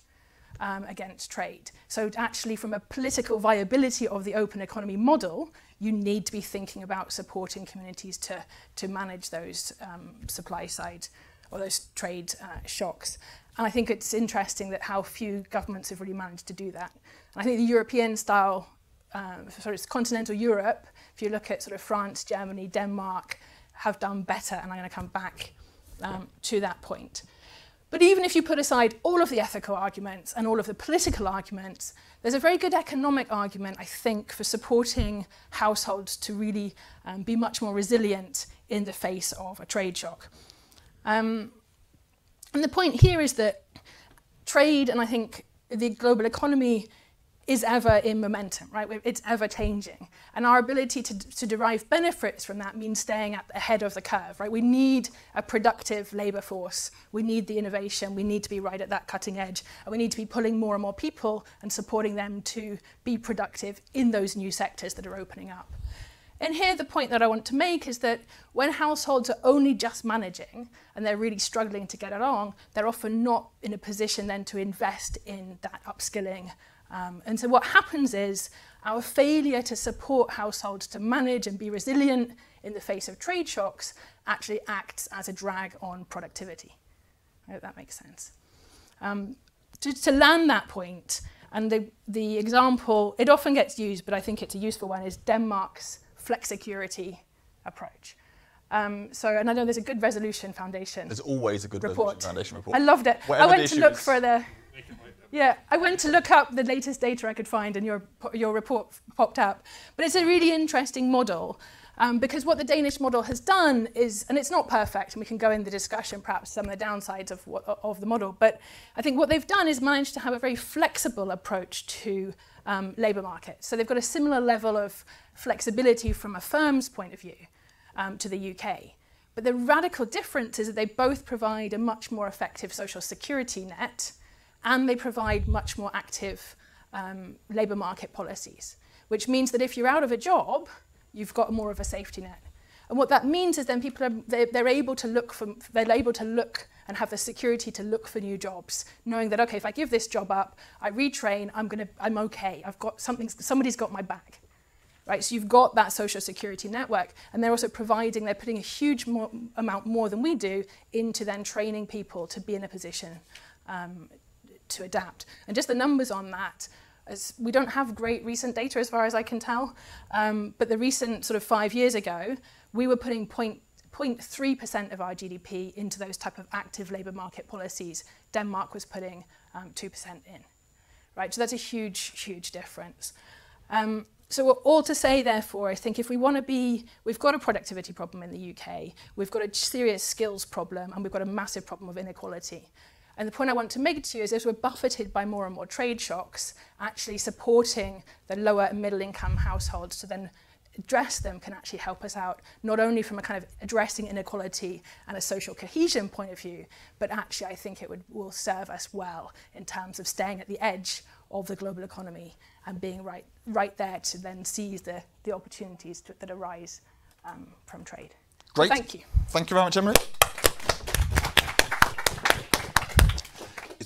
um, against trade. So actually, from a political viability of the open economy model, you need to be thinking about supporting communities to, to manage those um, supply side or those trade uh, shocks. And I think it's interesting that how few governments have really managed to do that. And I think the European style, um, sorry, it's continental Europe, if you look at sort of France, Germany, Denmark, have done better, and I'm going to come back um, to that point. But even if you put aside all of the ethical arguments and all of the political arguments, there's a very good economic argument, I think, for supporting households to really um, be much more resilient in the face of a trade shock. Um, and the point here is that trade and I think the global economy is ever in momentum, right? It's ever changing. And our ability to, to derive benefits from that means staying at the head of the curve, right? We need a productive labour force. We need the innovation. We need to be right at that cutting edge. And we need to be pulling more and more people and supporting them to be productive in those new sectors that are opening up. And here, the point that I want to make is that when households are only just managing and they're really struggling to get along, they're often not in a position then to invest in that upskilling um, and so what happens is our failure to support households to manage and be resilient in the face of trade shocks actually acts as a drag on productivity. I hope that makes sense. Um, to, to land that point, and the, the example, it often gets used, but I think it's a useful one, is Denmark's flexicurity approach. Um, so, and I know there's a good resolution foundation. There's always a good report. resolution foundation report. I loved it. Whatever I went to look is. for the yeah, I went to look up the latest data I could find, and your your report popped up. But it's a really interesting model um, because what the Danish model has done is, and it's not perfect, and we can go in the discussion perhaps some of the downsides of what, of the model. But I think what they've done is managed to have a very flexible approach to um, labour markets. So they've got a similar level of flexibility from a firm's point of view um, to the UK. But the radical difference is that they both provide a much more effective social security net and they provide much more active um, labour market policies, which means that if you're out of a job, you've got more of a safety net. And what that means is then people are they're, they're able to look for they're able to look and have the security to look for new jobs, knowing that okay, if I give this job up, I retrain, I'm gonna I'm okay. I've got something somebody's got my back. Right, so you've got that social security network, and they're also providing, they're putting a huge more, amount more than we do into then training people to be in a position um, to adapt. And just the numbers on that, as we don't have great recent data as far as I can tell, um, but the recent sort of five years ago, we were putting 0.3% of our GDP into those type of active labour market policies. Denmark was putting um, 2% in. Right, so that's a huge, huge difference. Um, so all to say, therefore, I think if we want to be, we've got a productivity problem in the UK, we've got a serious skills problem, and we've got a massive problem of inequality. And the point I want to make to you is as we're buffeted by more and more trade shocks, actually supporting the lower and middle income households to then address them can actually help us out, not only from a kind of addressing inequality and a social cohesion point of view, but actually I think it would, will serve us well in terms of staying at the edge of the global economy and being right, right there to then seize the, the opportunities to, that arise um, from trade. Great. Thank you. Thank you very much, Emily.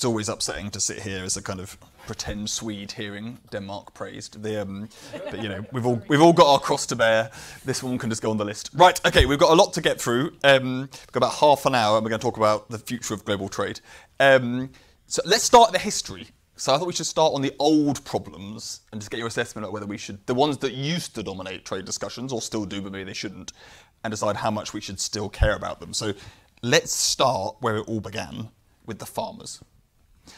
It's always upsetting to sit here as a kind of pretend Swede hearing Denmark praised. The, um, but you know, we've all we've all got our cross to bear. This one can just go on the list. Right. Okay. We've got a lot to get through. Um, we've got about half an hour, and we're going to talk about the future of global trade. Um, so let's start the history. So I thought we should start on the old problems and just get your assessment of whether we should, the ones that used to dominate trade discussions or still do, but maybe they shouldn't, and decide how much we should still care about them. So let's start where it all began with the farmers.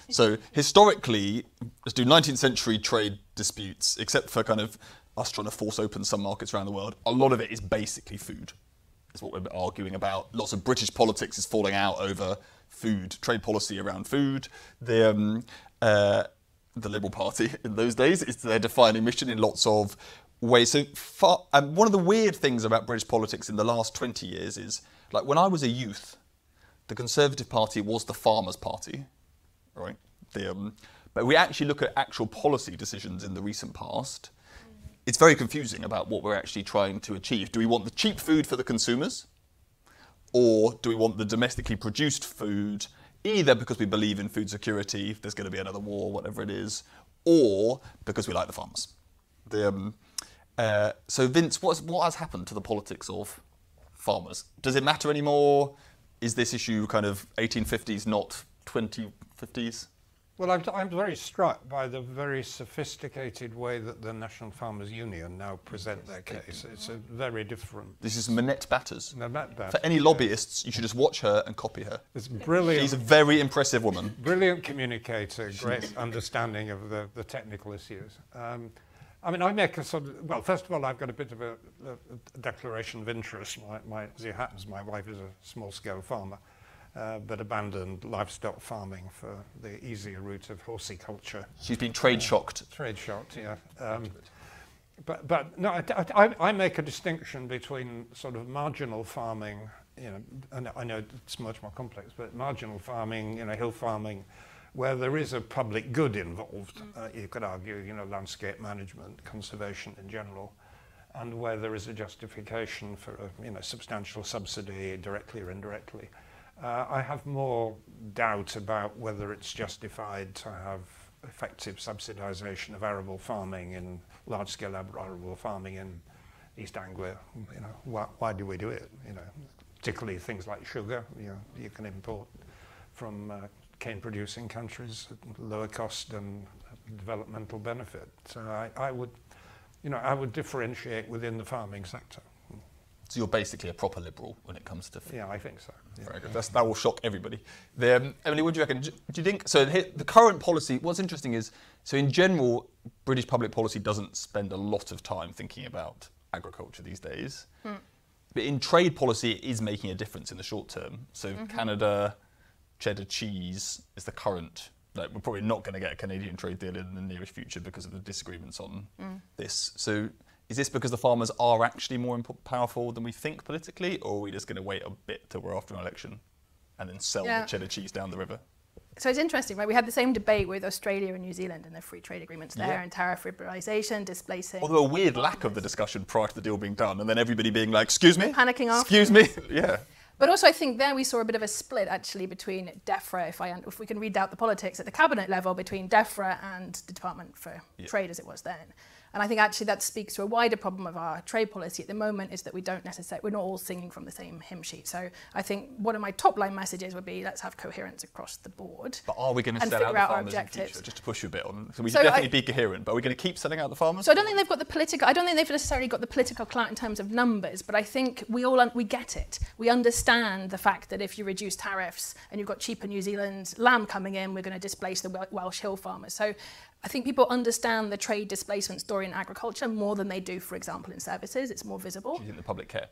So historically, let's do 19th century trade disputes, except for kind of us trying to force open some markets around the world. A lot of it is basically food. Is what we're arguing about. Lots of British politics is falling out over food, trade policy around food. The um, uh, the Liberal Party in those days is their defining mission in lots of ways. So far, um, one of the weird things about British politics in the last 20 years is like when I was a youth, the Conservative Party was the Farmers' Party right? The, um, but we actually look at actual policy decisions in the recent past. It's very confusing about what we're actually trying to achieve. Do we want the cheap food for the consumers? Or do we want the domestically produced food, either because we believe in food security, if there's going to be another war, whatever it is, or because we like the farmers? The, um, uh, so, Vince, what's, what has happened to the politics of farmers? Does it matter anymore? is this issue kind of 1850s, not 2050s? Well, I'm, I'm very struck by the very sophisticated way that the National Farmers Union now present their case. It's a very different. This is Minette Batters. Not bad. For any lobbyists, you should just watch her and copy her. It's brilliant. She's a very impressive woman. brilliant communicator, great understanding of the, the technical issues. Um, I mean, I make a sort of, well, first of all, I've got a bit of a, a, a declaration of interest. My, my, as it happens, my wife is a small scale farmer, uh, but abandoned livestock farming for the easier route of horticulture. She's been trade shocked. Trade shocked, yeah. Um, but, but no, I, I, I make a distinction between sort of marginal farming, you know, and I know it's much more complex, but marginal farming, you know, hill farming, where there is a public good involved, uh, you could argue, you know, landscape management, conservation in general, and where there is a justification for a, you know, substantial subsidy, directly or indirectly. Uh, I have more doubt about whether it's justified to have effective subsidisation of arable farming in large-scale arable farming in East Anglia. You know, why, why do we do it? You know, particularly things like sugar. You know, you can import from uh, cane-producing countries at lower cost and developmental benefit. So I, I would, you know, I would differentiate within the farming sector. So you're basically a proper liberal when it comes to. Yeah, I think so. Yeah. Very good. That's, that will shock everybody. The, um, Emily, what do you reckon? Do, do you think so? The, the current policy. What's interesting is so in general, British public policy doesn't spend a lot of time thinking about agriculture these days. But in trade policy, it is making a difference in the short term. So Canada, cheddar cheese is the current. Like we're probably not going to get a Canadian trade deal in the nearest future because of the disagreements on this. So is this because the farmers are actually more powerful than we think politically, or are we just going to wait a bit till we're after an election and then sell Yeah. the cheddar cheese down the river? So it's interesting, right? We had the same debate with Australia and New Zealand and their free trade agreements there Yeah. and tariff liberalisation, displacing. Although a weird lack of the discussion prior to the deal being done, and then everybody being like, "Excuse me, Panicking off. excuse me," yeah. But also, I think there we saw a bit of a split actually between DEFRA, if, I, if we can read out the politics at the cabinet level, between DEFRA and the Department for Trade as it was then. And I think actually that speaks to a wider problem of our trade policy at the moment is that we don't necessarily, we're not all singing from the same hymn sheet. So I think one of my top line messages would be let's have coherence across the board. But are we going to sell out figure the out our farmers in objectives. future? Just to push you a bit on. So we So definitely I- be coherent, but are we going to keep selling out the farmers? So I don't think they've got the political. I don't think they've necessarily got the political clout in terms of numbers, but I think we all we get it. We understand the fact that if you reduce tariffs and you've got cheaper New Zealand lamb coming in, we're going to displace the Welsh hill farmers. So I think people understand the trade displacement story in agriculture more than they do, for example, in services. It's more visible. Do you think the public care?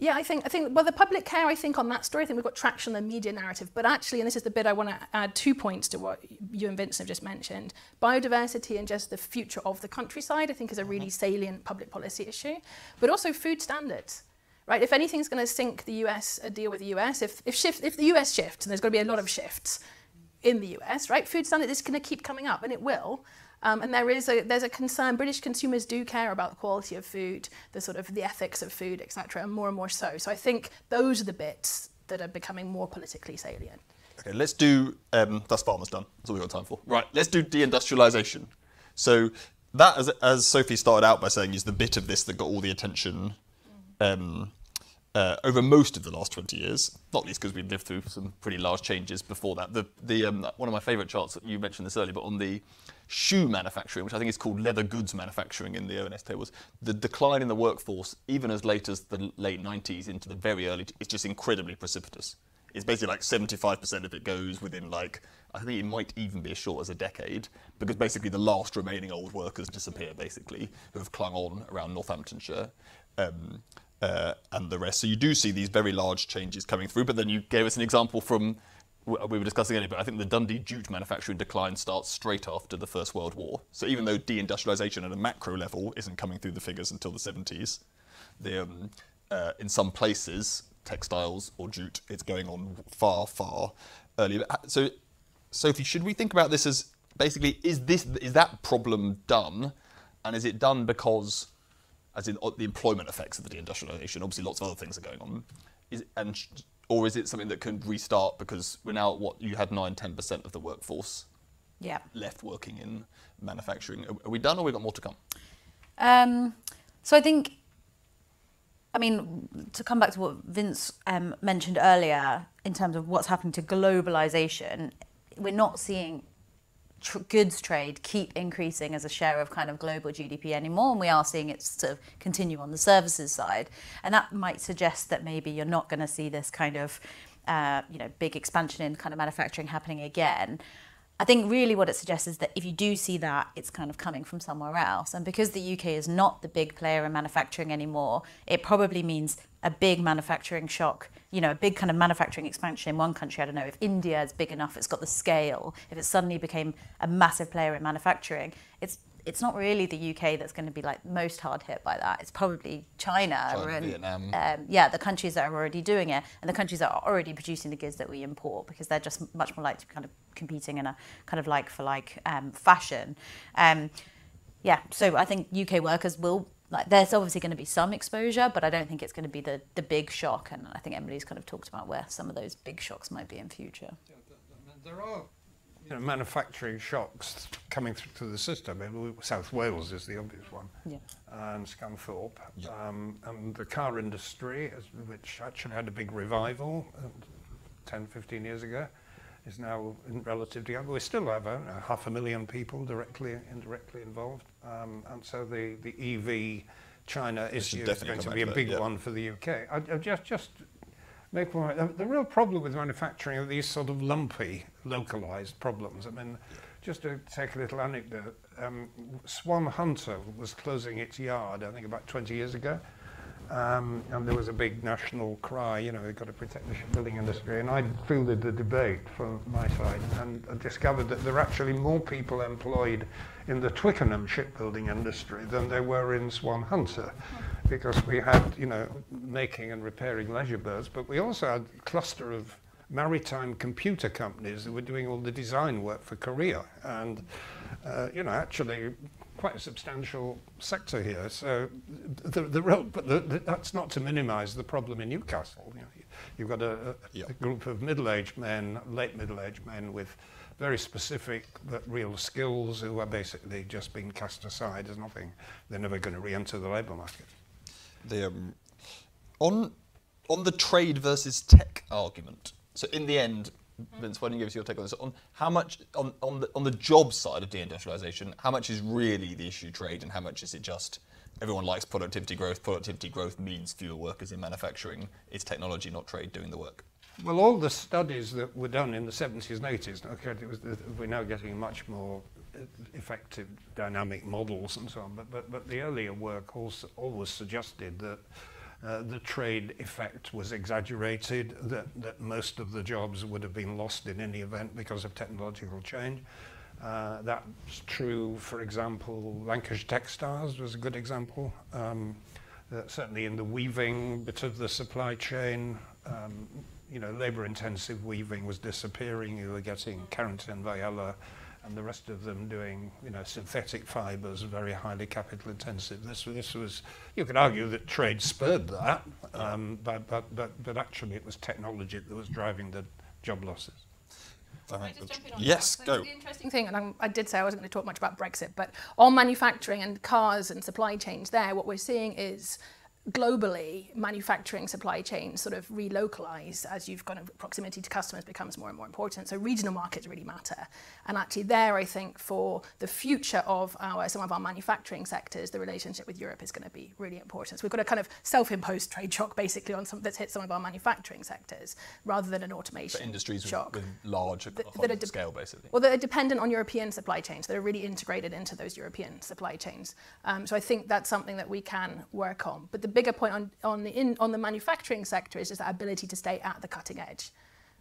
Yeah, I think I think well the public care I think on that story I think we've got traction on the media narrative but actually and this is the bit I want to add two points to what you and Vincent have just mentioned biodiversity and just the future of the countryside I think is a really mm-hmm. salient public policy issue but also food standards right if anything's going to sink the US a uh, deal with the US if if shift if the US shifts and there's going to be a lot of shifts in the US right food standard is going to keep coming up and it will um, and there is a there's a concern. British consumers do care about the quality of food, the sort of the ethics of food, etc., and more and more so. So I think those are the bits that are becoming more politically salient. Okay, let's do. Um, that's farmers done. That's all we've got time for. Right, let's do deindustrialization. So that, as, as Sophie started out by saying, is the bit of this that got all the attention um, uh, over most of the last 20 years. Not least because we've lived through some pretty large changes before that. The, the um, one of my favourite charts that you mentioned this earlier, but on the shoe manufacturing, which I think is called leather goods manufacturing in the ONS tables, the decline in the workforce, even as late as the late 90s into the very early, it's just incredibly precipitous. It's basically like 75% of it goes within like, I think it might even be as short as a decade, because basically the last remaining old workers disappear, basically, who have clung on around Northamptonshire. Um, uh, and the rest. So you do see these very large changes coming through, but then you gave us an example from we were discussing earlier, but I think the Dundee jute manufacturing decline starts straight after the First World War. So even though deindustrialization at a macro level isn't coming through the figures until the 70s, the, um, uh, in some places, textiles or jute, it's going on far, far earlier. Uh, So, Sophie, should we think about this as basically is this is that problem done, and is it done because as in uh, the employment effects of the deindustrialization. Obviously, lots of other things are going on. Is, and sh- or is it something that can restart because we're now at what you had nine, ten percent of the workforce Yeah. left working in manufacturing. Are, are we done, or we got more to come? Um, so I think I mean, to come back to what Vince um, mentioned earlier in terms of what's happening to globalization, we're not seeing tr- goods trade keep increasing as a share of kind of global GDP anymore, and we are seeing it sort of continue on the services side, and that might suggest that maybe you're not going to see this kind of uh, you know big expansion in kind of manufacturing happening again. I think really what it suggests is that if you do see that, it's kind of coming from somewhere else. And because the UK is not the big player in manufacturing anymore, it probably means a big manufacturing shock, you know, a big kind of manufacturing expansion in one country. I don't know if India is big enough, it's got the scale. If it suddenly became a massive player in manufacturing, it's it's not really the UK that's going to be like most hard hit by that. It's probably China, China, and Vietnam. um, yeah, the countries that are already doing it, and the countries that are already producing the goods that we import, because they're just much more likely to be kind of competing in a kind of like for like um, fashion. Um, yeah, so I think UK workers will like there's obviously going to be some exposure, but I don't think it's going to be the the big shock. And I think Emily's kind of talked about where some of those big shocks might be in future. There are you know, manufacturing shocks coming through the system. I mean, South Wales is the obvious one, Yeah. and Scunthorpe. Um, and the car industry, as- which actually had a big revival uh, 10, 15 years ago, is now in relatively young. We still have uh, half a million people directly indirectly involved. Um, and so the, the EV China issue is going to be a big yeah. one for the UK. I, I just, just make one, the, the real problem with manufacturing are these sort of lumpy, localized problems. I mean, just to take a little anecdote, um, Swan Hunter was closing its yard, I think about 20 years ago. Um, and there was a big national cry, you know, we've got to protect the shipbuilding industry. And I fielded the debate from my side and I discovered that there are actually more people employed in the Twickenham shipbuilding industry than there were in Swan Hunter because we had, you know, making and repairing leisure birds, but we also had a cluster of maritime computer companies that were doing all the design work for Korea. And, uh, you know, actually quite a substantial sector here. So the, the real, but the, the, that's not to minimise the problem in Newcastle. You know, you've got a, a, Yeah. a group of middle-aged men, late middle-aged men with very specific but real skills who are basically just being cast aside as nothing. They're never going to re-enter the labour market. the um, on on the trade versus tech argument. So in the end, Vince, why don't you give us your take on this? On how much on, on the on the job side of deindustrialization, how much is really the issue trade, and how much is it just everyone likes productivity growth? Productivity growth means fewer workers in manufacturing. It's technology, not trade, doing the work. Well, all the studies that were done in the 70s and 80s, okay, was, we're now getting much more effective dynamic models and so on, but, but, but the earlier work also always suggested that uh, the trade effect was exaggerated, that, that most of the jobs would have been lost in any event because of technological change. Uh, that's true, for example, Lancashire Textiles was a good example. Um, uh, certainly in the weaving bit of the supply chain, um, you know, labour-intensive weaving was disappearing. You were getting Carrington, Viyella, and the rest of them doing, you know, synthetic fibres, very highly capital-intensive. This, this was, you could argue that trade spurred that, um, but, but, but, but actually it was technology that was driving the job losses. Can I just jump in on Yes, that? go. The interesting thing, and I'm, I did say I wasn't going to talk much about Brexit, but on manufacturing and cars and supply chains there, what we're seeing is globally manufacturing supply chains sort of relocalize as you've got proximity to customers becomes more and more important. So regional markets really matter. And actually there I think for the future of our some of our manufacturing sectors, the relationship with Europe is going to be really important. So we've got a kind of self-imposed trade shock basically on some that's hit some of our manufacturing sectors rather than an automation For industries shock. with large that are de- scale, basically. Well, they're dependent on European supply chains. They're really integrated into those European supply chains. Um, so I think that's something that we can work on. But the bigger point on, on, the, in, on the manufacturing sector is just that ability to stay at the cutting edge,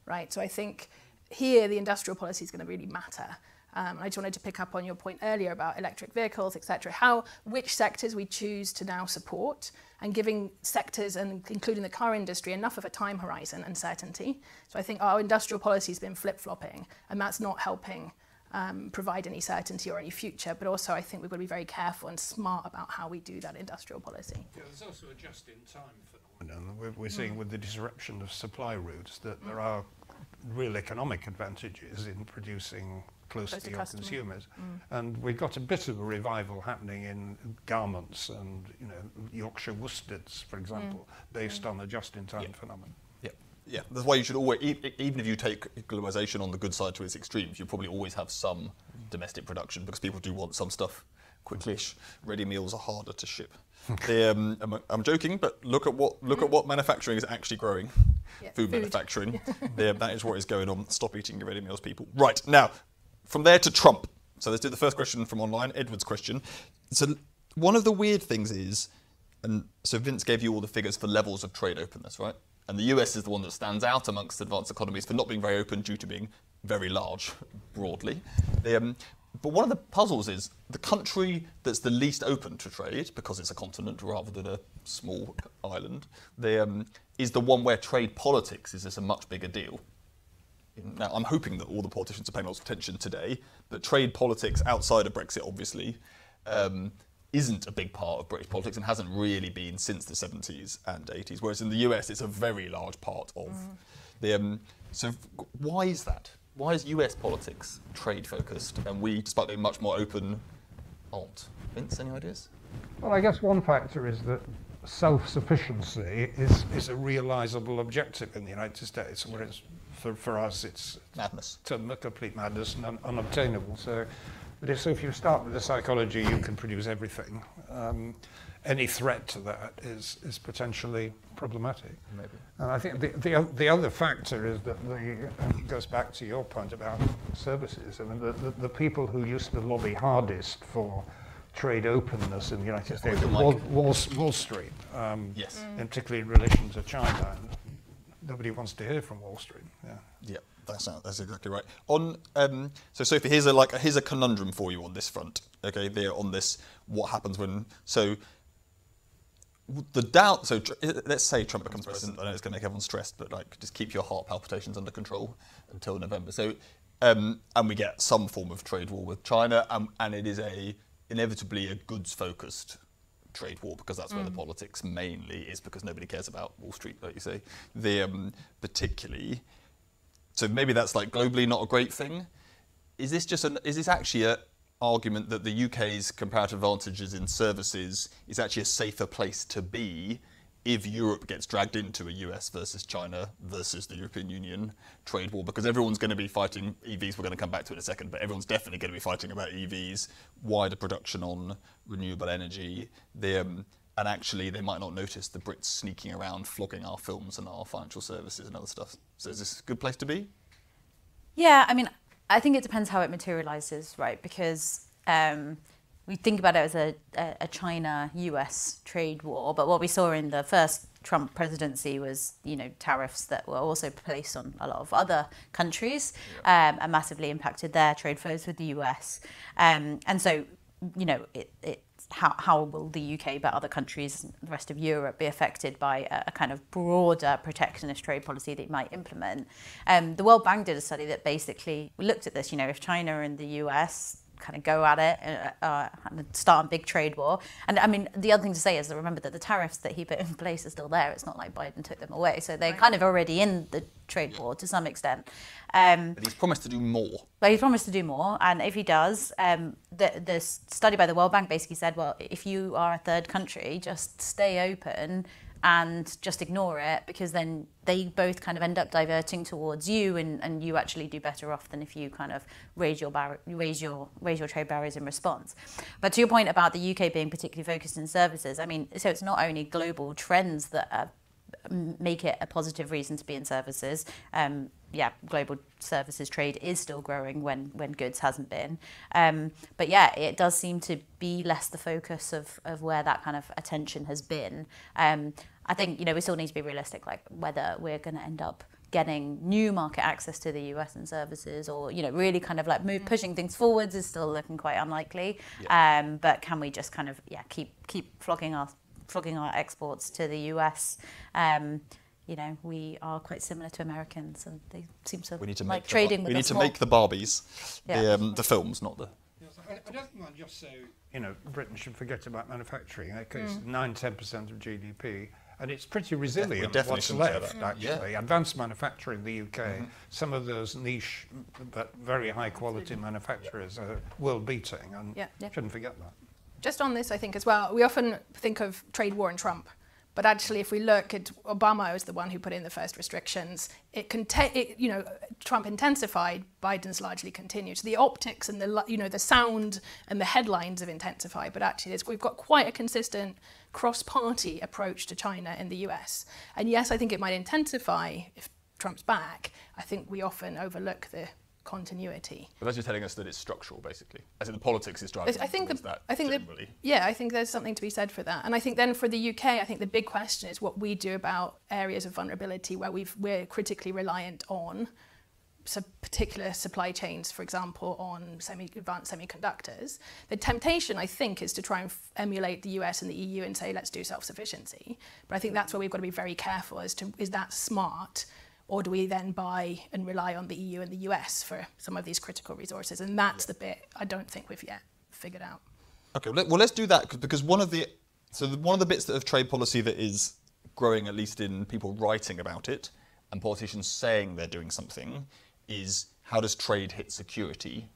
right? So I think here the industrial policy is going to really matter. Um, I just wanted to pick up on your point earlier about electric vehicles, etc. How, which sectors we choose to now support, and giving sectors, and including the car industry, enough of a time horizon and certainty. So I think our industrial policy has been flip-flopping, and that's not helping um, provide any certainty or any future. But also, I think we've got to be very careful and smart about how we do that industrial policy. Yeah, there's also a just-in-time phenomenon. We're, we're seeing mm. with the disruption of supply routes that there are real economic advantages in producing close, Close to to your customer. consumers. Mm. And we've got a bit of a revival happening in garments and you know Yorkshire worsteds, for example, mm. based on a just-in-time Yeah. phenomenon. Yeah, yeah. That's why you should always, even if you take globalization on the good side to its extremes, you probably always have some domestic production because people do want some stuff quickly-ish. Ready meals are harder to ship. The, um, I'm, I'm joking, but look at what look at what manufacturing is actually growing. Yeah, food, food. manufacturing. Yeah, that is what is going on. Stop eating your ready meals, people. Right now, from there to Trump. So let's do the first question from online. Edward's question. So one of the weird things is, and so Vince gave you all the figures for levels of trade openness, right? And the US is the one that stands out amongst advanced economies for not being very open due to being very large broadly. Um, but one of the puzzles is the country that's the least open to trade, because it's a continent rather than a small island, um, is the one where trade politics is just a much bigger deal. Now, I'm hoping that all the politicians are paying lots of attention today, but trade politics outside of Brexit, obviously, um, isn't a big part of British politics and hasn't really been since the 70s and 80s. Whereas in the US, it's a very large part of the. Um, so, why is that? Why is US politics trade focused and we, despite being much more open, aren't? Vince, any ideas? Well, I guess one factor is that self-sufficiency is, is a realizable objective in the United States, whereas for, for us it's Madness. to a complete madness and un- unobtainable. So, but if, so if you start with the psychology, you can produce everything. Um, any threat to that is, is potentially problematic. Maybe. And I think the, the, the other factor is that the, it goes back to your point about services. I mean, the, the, the people who used to lobby hardest for trade openness in the United States, Wall. Wall, Wall Street, um, Yes. and particularly in relation to China. Nobody wants to hear from Wall Street. Yeah. That's that's exactly right. On um, so Sophie, here's a like here's a conundrum for you on this front. Okay, there on this, what happens when so the doubt. So tr- let's say Trump becomes president. I know it's going to make everyone stressed, but like just keep your heart palpitations under control until November. So um, and we get some form of trade war with China, um, and it is a inevitably a goods focused trade war because that's where the politics mainly is because nobody cares about Wall Street, like you say. The um, particularly so maybe that's like globally not a great thing. Is this just an, is this actually a argument that the UK's comparative advantages in services is actually a safer place to be if Europe gets dragged into a US versus China versus the European Union trade war? Because everyone's going to be fighting EVs. We're going to come back to it in a second, but everyone's definitely going to be fighting about EVs, wider production on renewable energy. The, um, and actually, they might not notice the Brits sneaking around, flogging our films and our financial services and other stuff. So, is this a good place to be? Yeah, I mean, I think it depends how it materializes, right? Because um, we think about it as a, a, China-US trade war, but what we saw in the first Trump presidency was, you know, tariffs that were also placed on a lot of other countries um, and massively impacted their trade flows with the US. Um, and so, you know, it, it how, how will the UK, but other countries, the rest of Europe, be affected by a, a kind of broader protectionist trade policy that it might implement? Um, the World Bank did a study that basically looked at this. You know, if China and the US kind of go at it uh, uh, and start a big trade war. And I mean, the other thing to say is that remember that the tariffs that he put in place are still there. It's not like Biden took them away. So they're kind of already in the trade war to some extent. Um, But he's promised to do more. but he's promised to do more, and if he does, um, the the study by the World Bank basically said, well, if you are a third country, just stay open and just ignore it because then they both kind of end up diverting towards you, and, and you actually do better off than if you kind of raise your bar- raise your raise your trade barriers in response. But to your point about the UK being particularly focused in services, I mean, so it's not only global trends that are make it a positive reason to be in services. Um, yeah, global services trade is still growing when when goods hasn't been. Um, but yeah, it does seem to be less the focus of, of where that kind of attention has been. Um, I think you know we still need to be realistic, like whether we're going to end up getting new market access to the US and services, or you know really kind of like move pushing things forwards is still looking quite unlikely. Um, but can we just kind of yeah keep keep flogging our flogging our exports to the US. Um, you know, we are quite similar to Americans, and they seem to We need to like make trading the, with we need to more. make the Barbies, Yeah. the um, the films, not the. I, I don't think I'd just say, you know, Britain should forget about manufacturing. Okay, it's 9 10% of GDP. And it's pretty resilient. definitely what's shouldn't left, that. Yeah. actually. Advanced manufacturing in the UK, mm-hmm. some of those niche but very high quality manufacturers are world beating, and Yeah. Yeah. shouldn't forget that. Just on this, I think as well, we often think of trade war and Trump. But actually, if we look at Obama was the one who put in the first restrictions. It, conta- it you know, Trump intensified. Biden's largely continued. So the optics and the you know the sound and the headlines have intensified. But actually, there's, we've got quite a consistent cross-party approach to China in the U.S. And yes, I think it might intensify if Trump's back. I think we often overlook the continuity. But that's just telling us that it's structural, basically. As in the politics is driving. I think the, that I think generally. yeah, I think there's something to be said for that. And I think then for the UK, I think the big question is what we do about areas of vulnerability where we've, we're critically reliant on particular supply chains, for example, on semi advanced semiconductors. The temptation, I think, is to try and emulate the US and the EU and say, let's do self-sufficiency. But I think that's where we've got to be very careful as to is that smart, or do we then buy and rely on the EU and the US for some of these critical resources? And that's the bit I don't think we've yet figured out. Okay, well, let- well let's do that 'cause- because one of the so the, one of the bits of trade policy that is growing, at least in people writing about it and politicians saying they're doing something, is how does trade hit security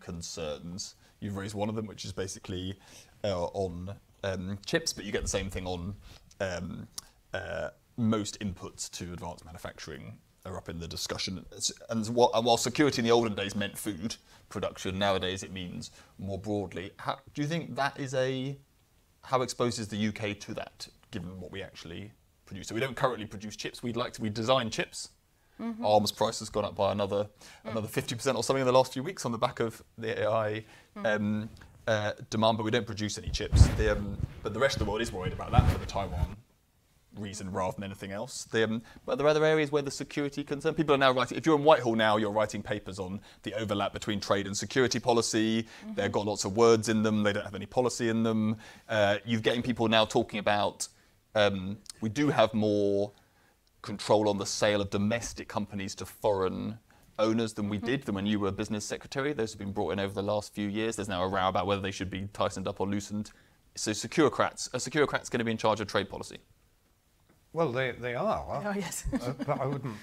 concerns? You've raised one of them, which is basically uh, on um, chips, but you get the same thing on um, uh, most inputs to advanced manufacturing are up in the discussion. And while security in the olden days meant food production, nowadays it means more broadly. How, do you think that is a how exposed is the UK to that, given what we actually produce? So we don't currently produce chips. We'd like to. We design chips. Arms price has gone up by another another fifty percent or something in the last few weeks on the back of the AI. Um, uh, demand, but we don't produce any chips. The, um, but the rest of the world is worried about that for the Taiwan reason rather than anything else. The, um, but there are other areas where the security concern. People are now writing. If you're in Whitehall now, you're writing papers on the overlap between trade and security policy. They've got lots of words in them. They don't have any policy in them. Uh, you're getting people now talking about. Um, we do have more control on the sale of domestic companies to foreign owners than we did than when you were business secretary. Those have been brought in over the last few years. There's now a row about whether they should be tightened up or loosened. So securocrats, a securocrat's going to be in charge of trade policy. Well, they, they are, Oh, yes. uh, but I wouldn't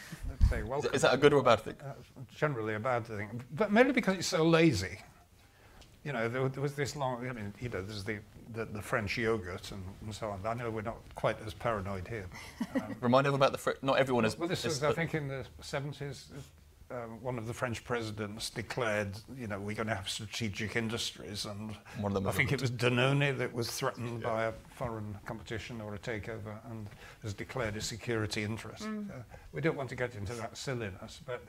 say welcome. Is that a good or a bad thing? Uh, generally a bad thing, but mainly because it's so lazy. You know, there, there was this long. I mean, you know, there's the, the, the French yogurt and, and so on. I know we're not quite as paranoid here. Um, Remind everyone about the. Fr- not everyone is. well, this is- was, I think, in the 70s. Um, one of the French presidents declared, you know, we're going to have strategic industries, and One of them I think it was Danone that was threatened by a foreign competition or a takeover, and has declared a security interest. Uh, we don't want to get into that silliness, but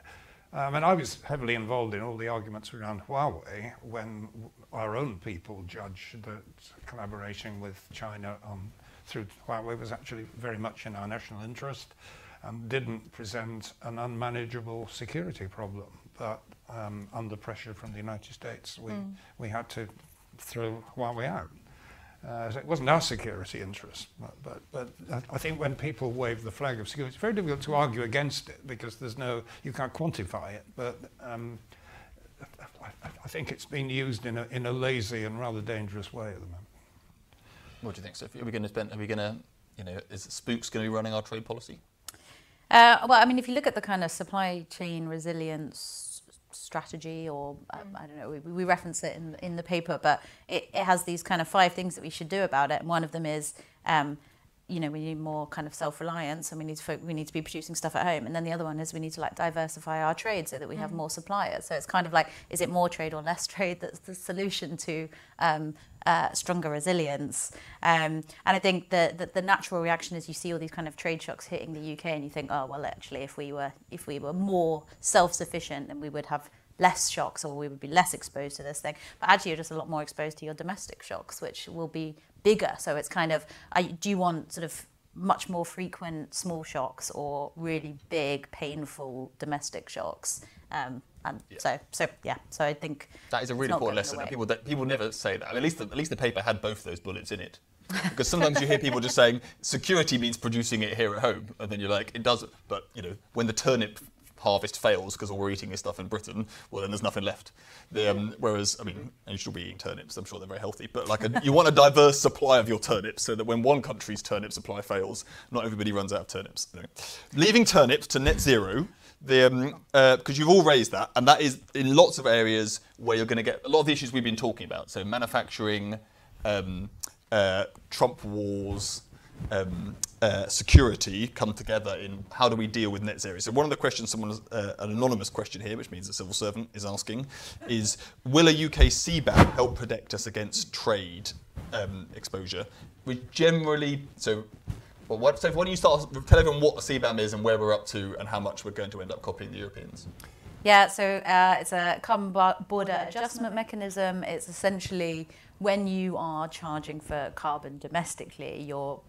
um, and I was heavily involved in all the arguments around Huawei when our own people judged that collaboration with China on, through Huawei was actually very much in our national interest and didn't present an unmanageable security problem. But um, under pressure from the United States, we, we had to throw Huawei out. Uh, so it wasn't our security interest, but, but, but I- I think when people wave the flag of security, it's very difficult to argue against it because there's no, you can't quantify it. But um, I, I- I think it's been used in a, in a lazy and rather dangerous way at the moment. What do you think, Sophie? Are we going to spend? Are we going to? You know, is Spooks going to be running our trade policy? Uh, well, I mean, if you look at the kind of supply chain resilience strategy, or um, I don't know, we, we reference it in in the paper, but it, it has these kind of five things that we should do about it, and one of them is. Um, you know, we need more kind of self-reliance, and we need to we need to be producing stuff at home. And then the other one is we need to like diversify our trade so that we have more suppliers. So it's kind of like, is it more trade or less trade that's the solution to um, uh, stronger resilience? Um, and I think the, the the natural reaction is you see all these kind of trade shocks hitting the UK, and you think, oh well, actually, if we were if we were more self-sufficient, then we would have less shocks or we would be less exposed to this thing. But actually, you're just a lot more exposed to your domestic shocks, which will be bigger. So it's kind of, you- do you want sort of much more frequent small shocks or really big, painful domestic shocks? Um, and so, so yeah. So I think That is a really important lesson. People that people never say that. At least the, at least the paper had both those bullets in it. Because sometimes you hear people just saying security means producing it here at home, and then you're like, it doesn't. But you know, when the turnip harvest fails because all we're eating is stuff in Britain, well then there's nothing left. The, um, whereas, I mean, and you should be eating turnips. I'm sure they're very healthy, but like a, you want a diverse supply of your turnips so that when one country's turnip supply fails, not everybody runs out of turnips. Anyway. Leaving turnips to net zero. The, um, uh, because you've all raised that, and that is in lots of areas where you're going to get a lot of the issues we've been talking about. So manufacturing, um, uh, Trump wars, um, uh, security come together in how do we deal with net zero. So one of the questions, someone, uh, an anonymous question here, which means a civil servant is asking, is will a UK CBAM help protect us against trade um, exposure? We generally, so well, what, so why don't you start, tell everyone what a CBAM is and where we're up to and how much we're going to end up copying the Europeans. Yeah, so uh, it's a carbon border adjustment mechanism. It's essentially when you are charging for carbon domestically, you're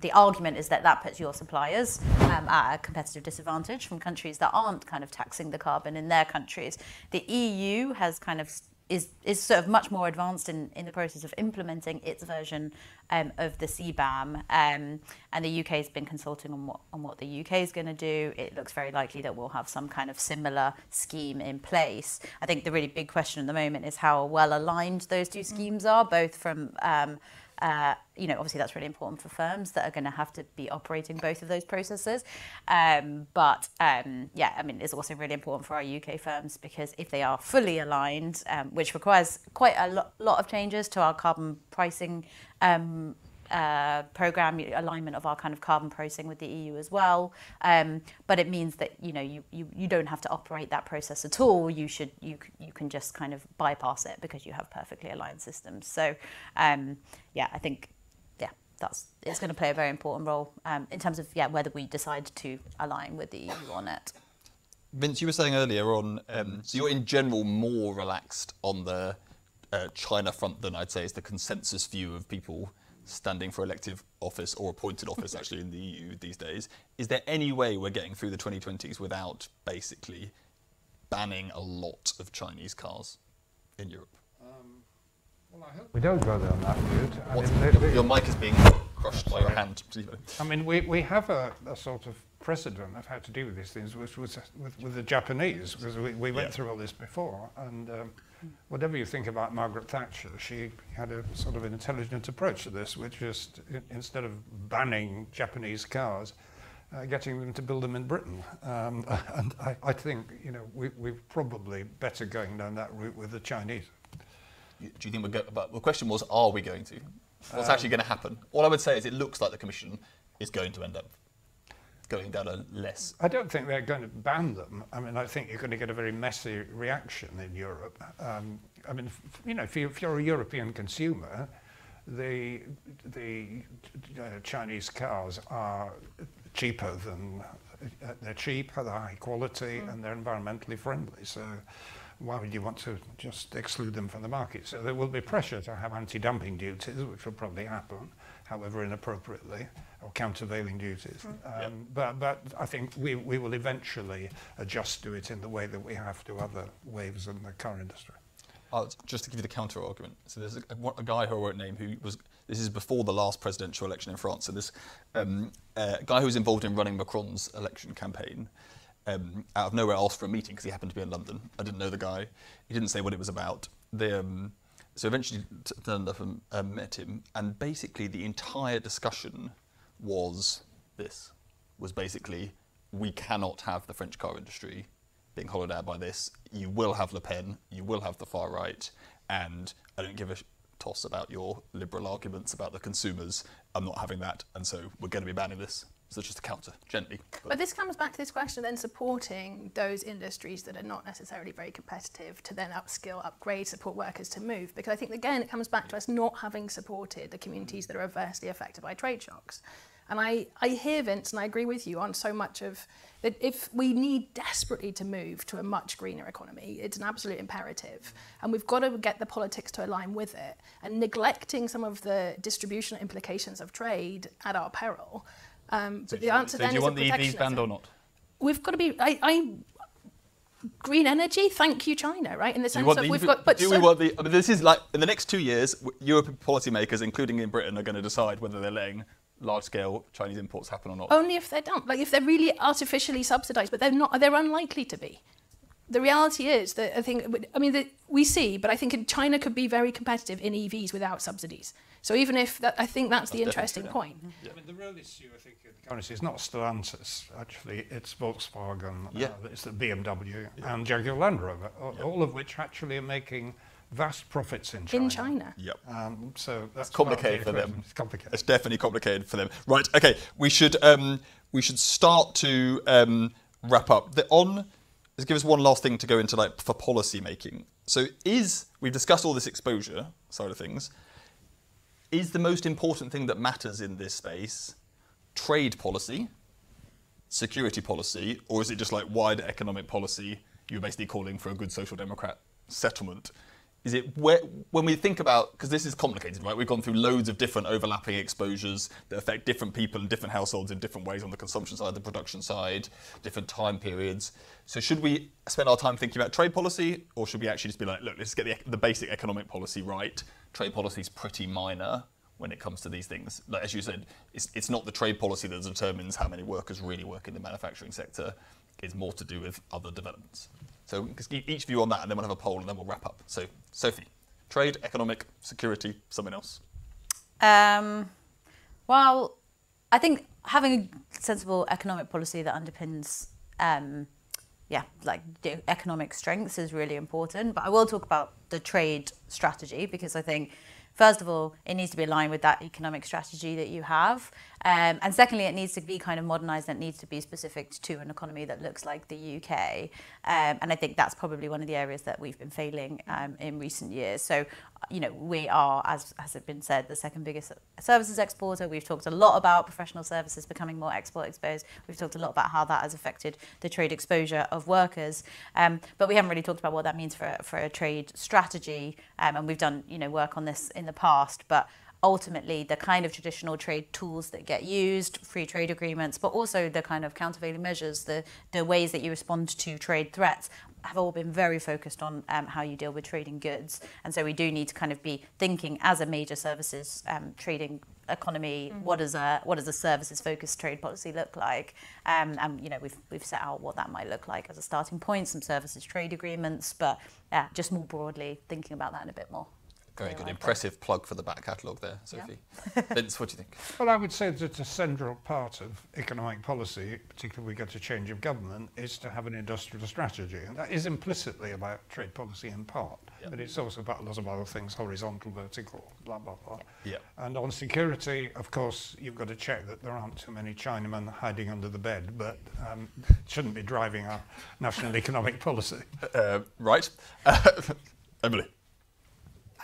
the argument is that that puts your suppliers um, at a competitive disadvantage from countries that aren't kind of taxing the carbon in their countries. The EU has kind of is is sort of much more advanced in, in the process of implementing its version um, of the CBAM, um, and the UK has been consulting on what on what the UK is going to do. It looks very likely that we'll have some kind of similar scheme in place. I think the really big question at the moment is how well aligned those two schemes are, both from um, uh, you know, obviously that's really important for firms that are going to have to be operating both of those processes. Um, but um, yeah, I mean, it's also really important for our UK firms because if they are fully aligned, um, which requires quite a lo- lot of changes to our carbon pricing um, uh, program alignment of our kind of carbon pricing with the EU as well. Um, but it means that you know you, you you don't have to operate that process at all. You should you you can just kind of bypass it because you have perfectly aligned systems. So um, yeah, I think yeah that's it's going to play a very important role um, in terms of yeah whether we decide to align with the EU on it. Vince, you were saying earlier on, um, so you're in general more relaxed on the uh, China front than I'd say is the consensus view of people standing for elective office or appointed office actually in the EU these days. Is there any way we're getting through the 2020s without basically banning a lot of Chinese cars in Europe? Um, well, I hope we don't go down that route. I mean, your, your, mic is being crushed by your hand. I mean, we, we have a, a, sort of precedent of how to deal with these things, which was with, with the Japanese, because we, we went yeah. through all this before. And um, whatever you think about Margaret Thatcher, she had a sort of an intelligent approach to this, which is instead of banning Japanese cars, uh, getting them to build them in Britain. Um, and I, I, think you know we, we're probably better going down that route with the Chinese. Do you think we're going? But the question was, are we going to? What's um, actually going to happen? All I would say is, it looks like the Commission is going to end up going down a less. I don't think they're going to ban them. I mean, I think you're going to get a very messy reaction in Europe. Um, I mean, f- you know, if, you, if you're a European consumer, the the uh, Chinese cars are cheaper than uh, they're cheap, they're high quality, mm. and they're environmentally friendly. So why would you want to just exclude them from the market? So there will be pressure to have anti-dumping duties, which will probably happen, however inappropriately, or countervailing duties. Mm. Um, yep. but, but I think we, we will eventually adjust to it in the way that we have to other waves in the car industry. Uh, just to give you the counter argument. So there's a, a, guy who I won't name who was. This is before the last presidential election in France. So this um, uh, guy who was involved in running Macron's election campaign um, out of nowhere asked for a meeting because he happened to be in London. I didn't know the guy. He didn't say what it was about. The, um, so eventually turned up and uh, met him, and basically the entire discussion was this, was basically we cannot have the French car industry being hollowed out by this. You will have Le Pen, you will have the far right, and I don't give a toss about your liberal arguments about the consumers. I'm not having that, and so we're going to be banning this. So just a counter, gently. But, but this comes back to this question then supporting those industries that are not necessarily very competitive to then upskill, upgrade, support workers to move. Because I think, again, it comes back to us not having supported the communities that are adversely affected by trade shocks. And I, I hear Vince, and I agree with you on so much of that if we need desperately to move to a much greener economy, it's an absolute imperative. And we've got to get the politics to align with it. And neglecting some of the distributional implications of trade at our peril. Um, so but the answer so then do you want the EVs banned or not? We've got to be. I, I green energy. Thank you, China. Right in the sense of we've got. But do so we want the? I mean, this is like in the next two years, European policymakers, including in Britain, are going to decide whether they're letting large-scale Chinese imports happen or not? Only if they're dumped. Like if they're really artificially subsidised, but they're not. They're unlikely to be. The reality is that I think. I mean, that we see, but I think China could be very competitive in EVs without subsidies. So even if that, I think that's, the interesting point. Yeah. I mean, the real issue, I think, in the currency is not Stellantis. Actually, it's Volkswagen. Yeah. Uh, it's the BMW and Jaguar Land Rover, all, all of which actually are making vast profits in China. In China. Yep. Um, so that's It's complicated for part of the them. It's complicated. It's definitely complicated for them. Right. Okay. We should um, we should start to um, wrap up. The, on let's give us one last thing to go into like for policy making. So is we've discussed all this exposure side of things. Is the most important thing that matters in this space trade policy, security policy, or is it just like wider economic policy? You're basically calling for a good social democrat settlement. Is it where, when we think about because this is complicated, right? We've gone through loads of different overlapping exposures that affect different people and different households in different ways on the consumption side, the production side, different time periods. So should we spend our time thinking about trade policy, or should we actually just be like, look, let's get the, the basic economic policy right? Trade policy is pretty minor when it comes to these things. Like, as you said, it's, it's not the trade policy that determines how many workers really work in the manufacturing sector. It's more to do with other developments. So each view on that, and then we'll have a poll, and then we'll wrap up. So, Sophie, trade, economic, security, something else. Um, well, I think having a sensible economic policy that underpins, um, yeah, like economic strengths is really important. But I will talk about the trade strategy because I think, first of all, it needs to be aligned with that economic strategy that you have. Um, and secondly, it needs to be kind of modernised and it needs to be specific to an economy that looks like the UK. Um, and I think that's probably one of the areas that we've been failing um, in recent years. So, you know, we are, as has been said, the second biggest services exporter. We've talked a lot about professional services becoming more export exposed. We've talked a lot about how that has affected the trade exposure of workers. Um, but we haven't really talked about what that means for, for a trade strategy. Um, and we've done, you know, work on this in the past. But ultimately the kind of traditional trade tools that get used, free trade agreements, but also the kind of countervailing measures, the, the ways that you respond to trade threats have all been very focused on um, how you deal with trading goods. And so we do need to kind of be thinking as a major services um, trading economy, mm-hmm. what does a what does a services focused trade policy look like? Um, and you know we've we've set out what that might look like as a starting point, some services trade agreements, but yeah, just more broadly thinking about that in a bit more. Very good. Impressive plug for the back catalogue there, Sophie. Yeah. Vince, what do you think? Well, I would say that a central part of economic policy, particularly we get a change of government, is to have an industrial strategy. And that is implicitly about trade policy in part. Yeah. But it's also about a lot of other things, horizontal, vertical, blah, blah, blah. Yeah. And on security, of course, you've got to check that there aren't too many Chinamen hiding under the bed, but um, shouldn't be driving our national economic policy. Uh, right. Emily.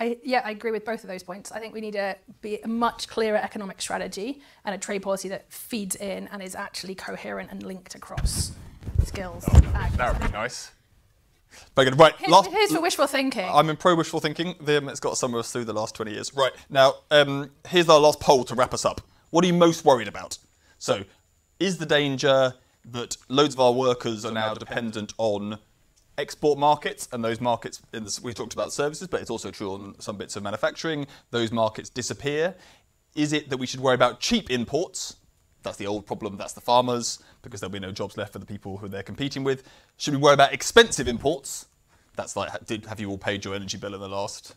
I, yeah, I agree with both of those points. I think we need a, be a much clearer economic strategy and a trade policy that feeds in and is actually coherent and linked across skills. Oh, that would be nice. Very good. Right, here's, last, here's for wishful thinking. I'm in pro wishful thinking. The, it's got some of us through the last 20 years. Right, now, um, here's our last poll to wrap us up. What are you most worried about? So, is the danger that loads of our workers are now dependent on export markets, and those markets, the, we talked about services, but it's also true on some bits of manufacturing, those markets disappear. Is it that we should worry about cheap imports? That's the old problem, that's the farmers, because there'll be no jobs left for the people who they're competing with. Should we worry about expensive imports? That's like, did, have you all paid your energy bill in the last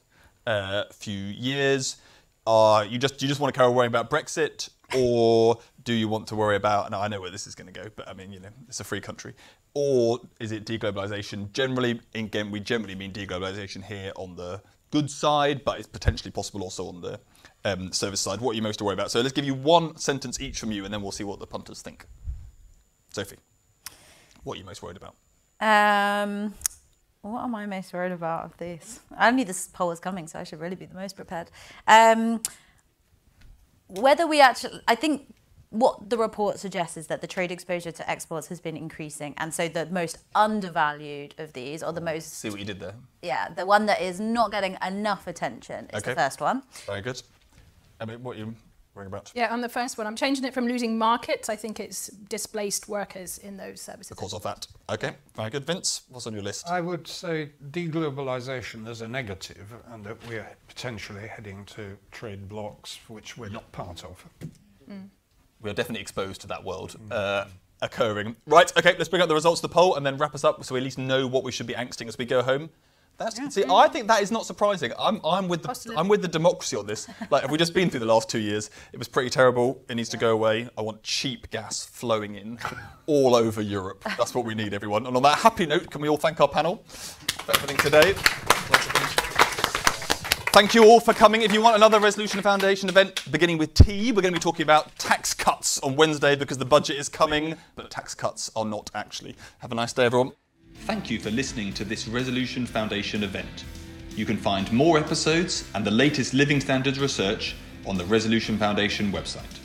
uh, few years? Uh, you just you just want to carry on worrying about Brexit, or do you want to worry about? And I know where this is going to go, but I mean, you know, it's a free country or is it deglobalization? Generally, in again, we generally mean deglobalization here on the good side, but it's potentially possible also on the um, service side. What are you most worried about? So let's give you one sentence each from you, and then we'll see what the punters think. Sophie, what are you most worried about? Um, what am I most worried about of this? I knew this poll was coming, so I should really be the most prepared. Um, whether we actually, I think what the report suggests is that the trade exposure to exports has been increasing, and so the most undervalued of these, or the mm. most see what you did there. Yeah, the one that is not getting enough attention is okay. the first one. Very good. I mean, what you worrying about? Yeah, on the first one, I'm changing it from losing markets. I think it's displaced workers in those services. Because of that. Okay, very good. Vince, what's on your list? I would say deglobalisation as a negative, and that we're potentially heading to trade blocks which we're not part of. Mm. We are definitely exposed to that world uh, occurring. Right, okay, let's bring up the results of the poll and then wrap us up so we at least know what we should be angsting as we go home. That's, see, I think that is not surprising. I'm, I'm with the. I'm with the democracy on this. Like, have we just been through the last two years? It was pretty terrible. It needs to go away. I want cheap gas flowing in all over Europe. That's what we need, everyone. And on that happy note, can we all thank our panel for everything today? Thank you all for coming. If you want another Resolution Foundation event beginning with T, we're going to be talking about tax cuts on Wednesday because the budget is coming, but tax cuts are not actually. Have a nice day, everyone. Thank you for listening to this Resolution Foundation event. You can find more episodes and the latest living standards research on the Resolution Foundation website.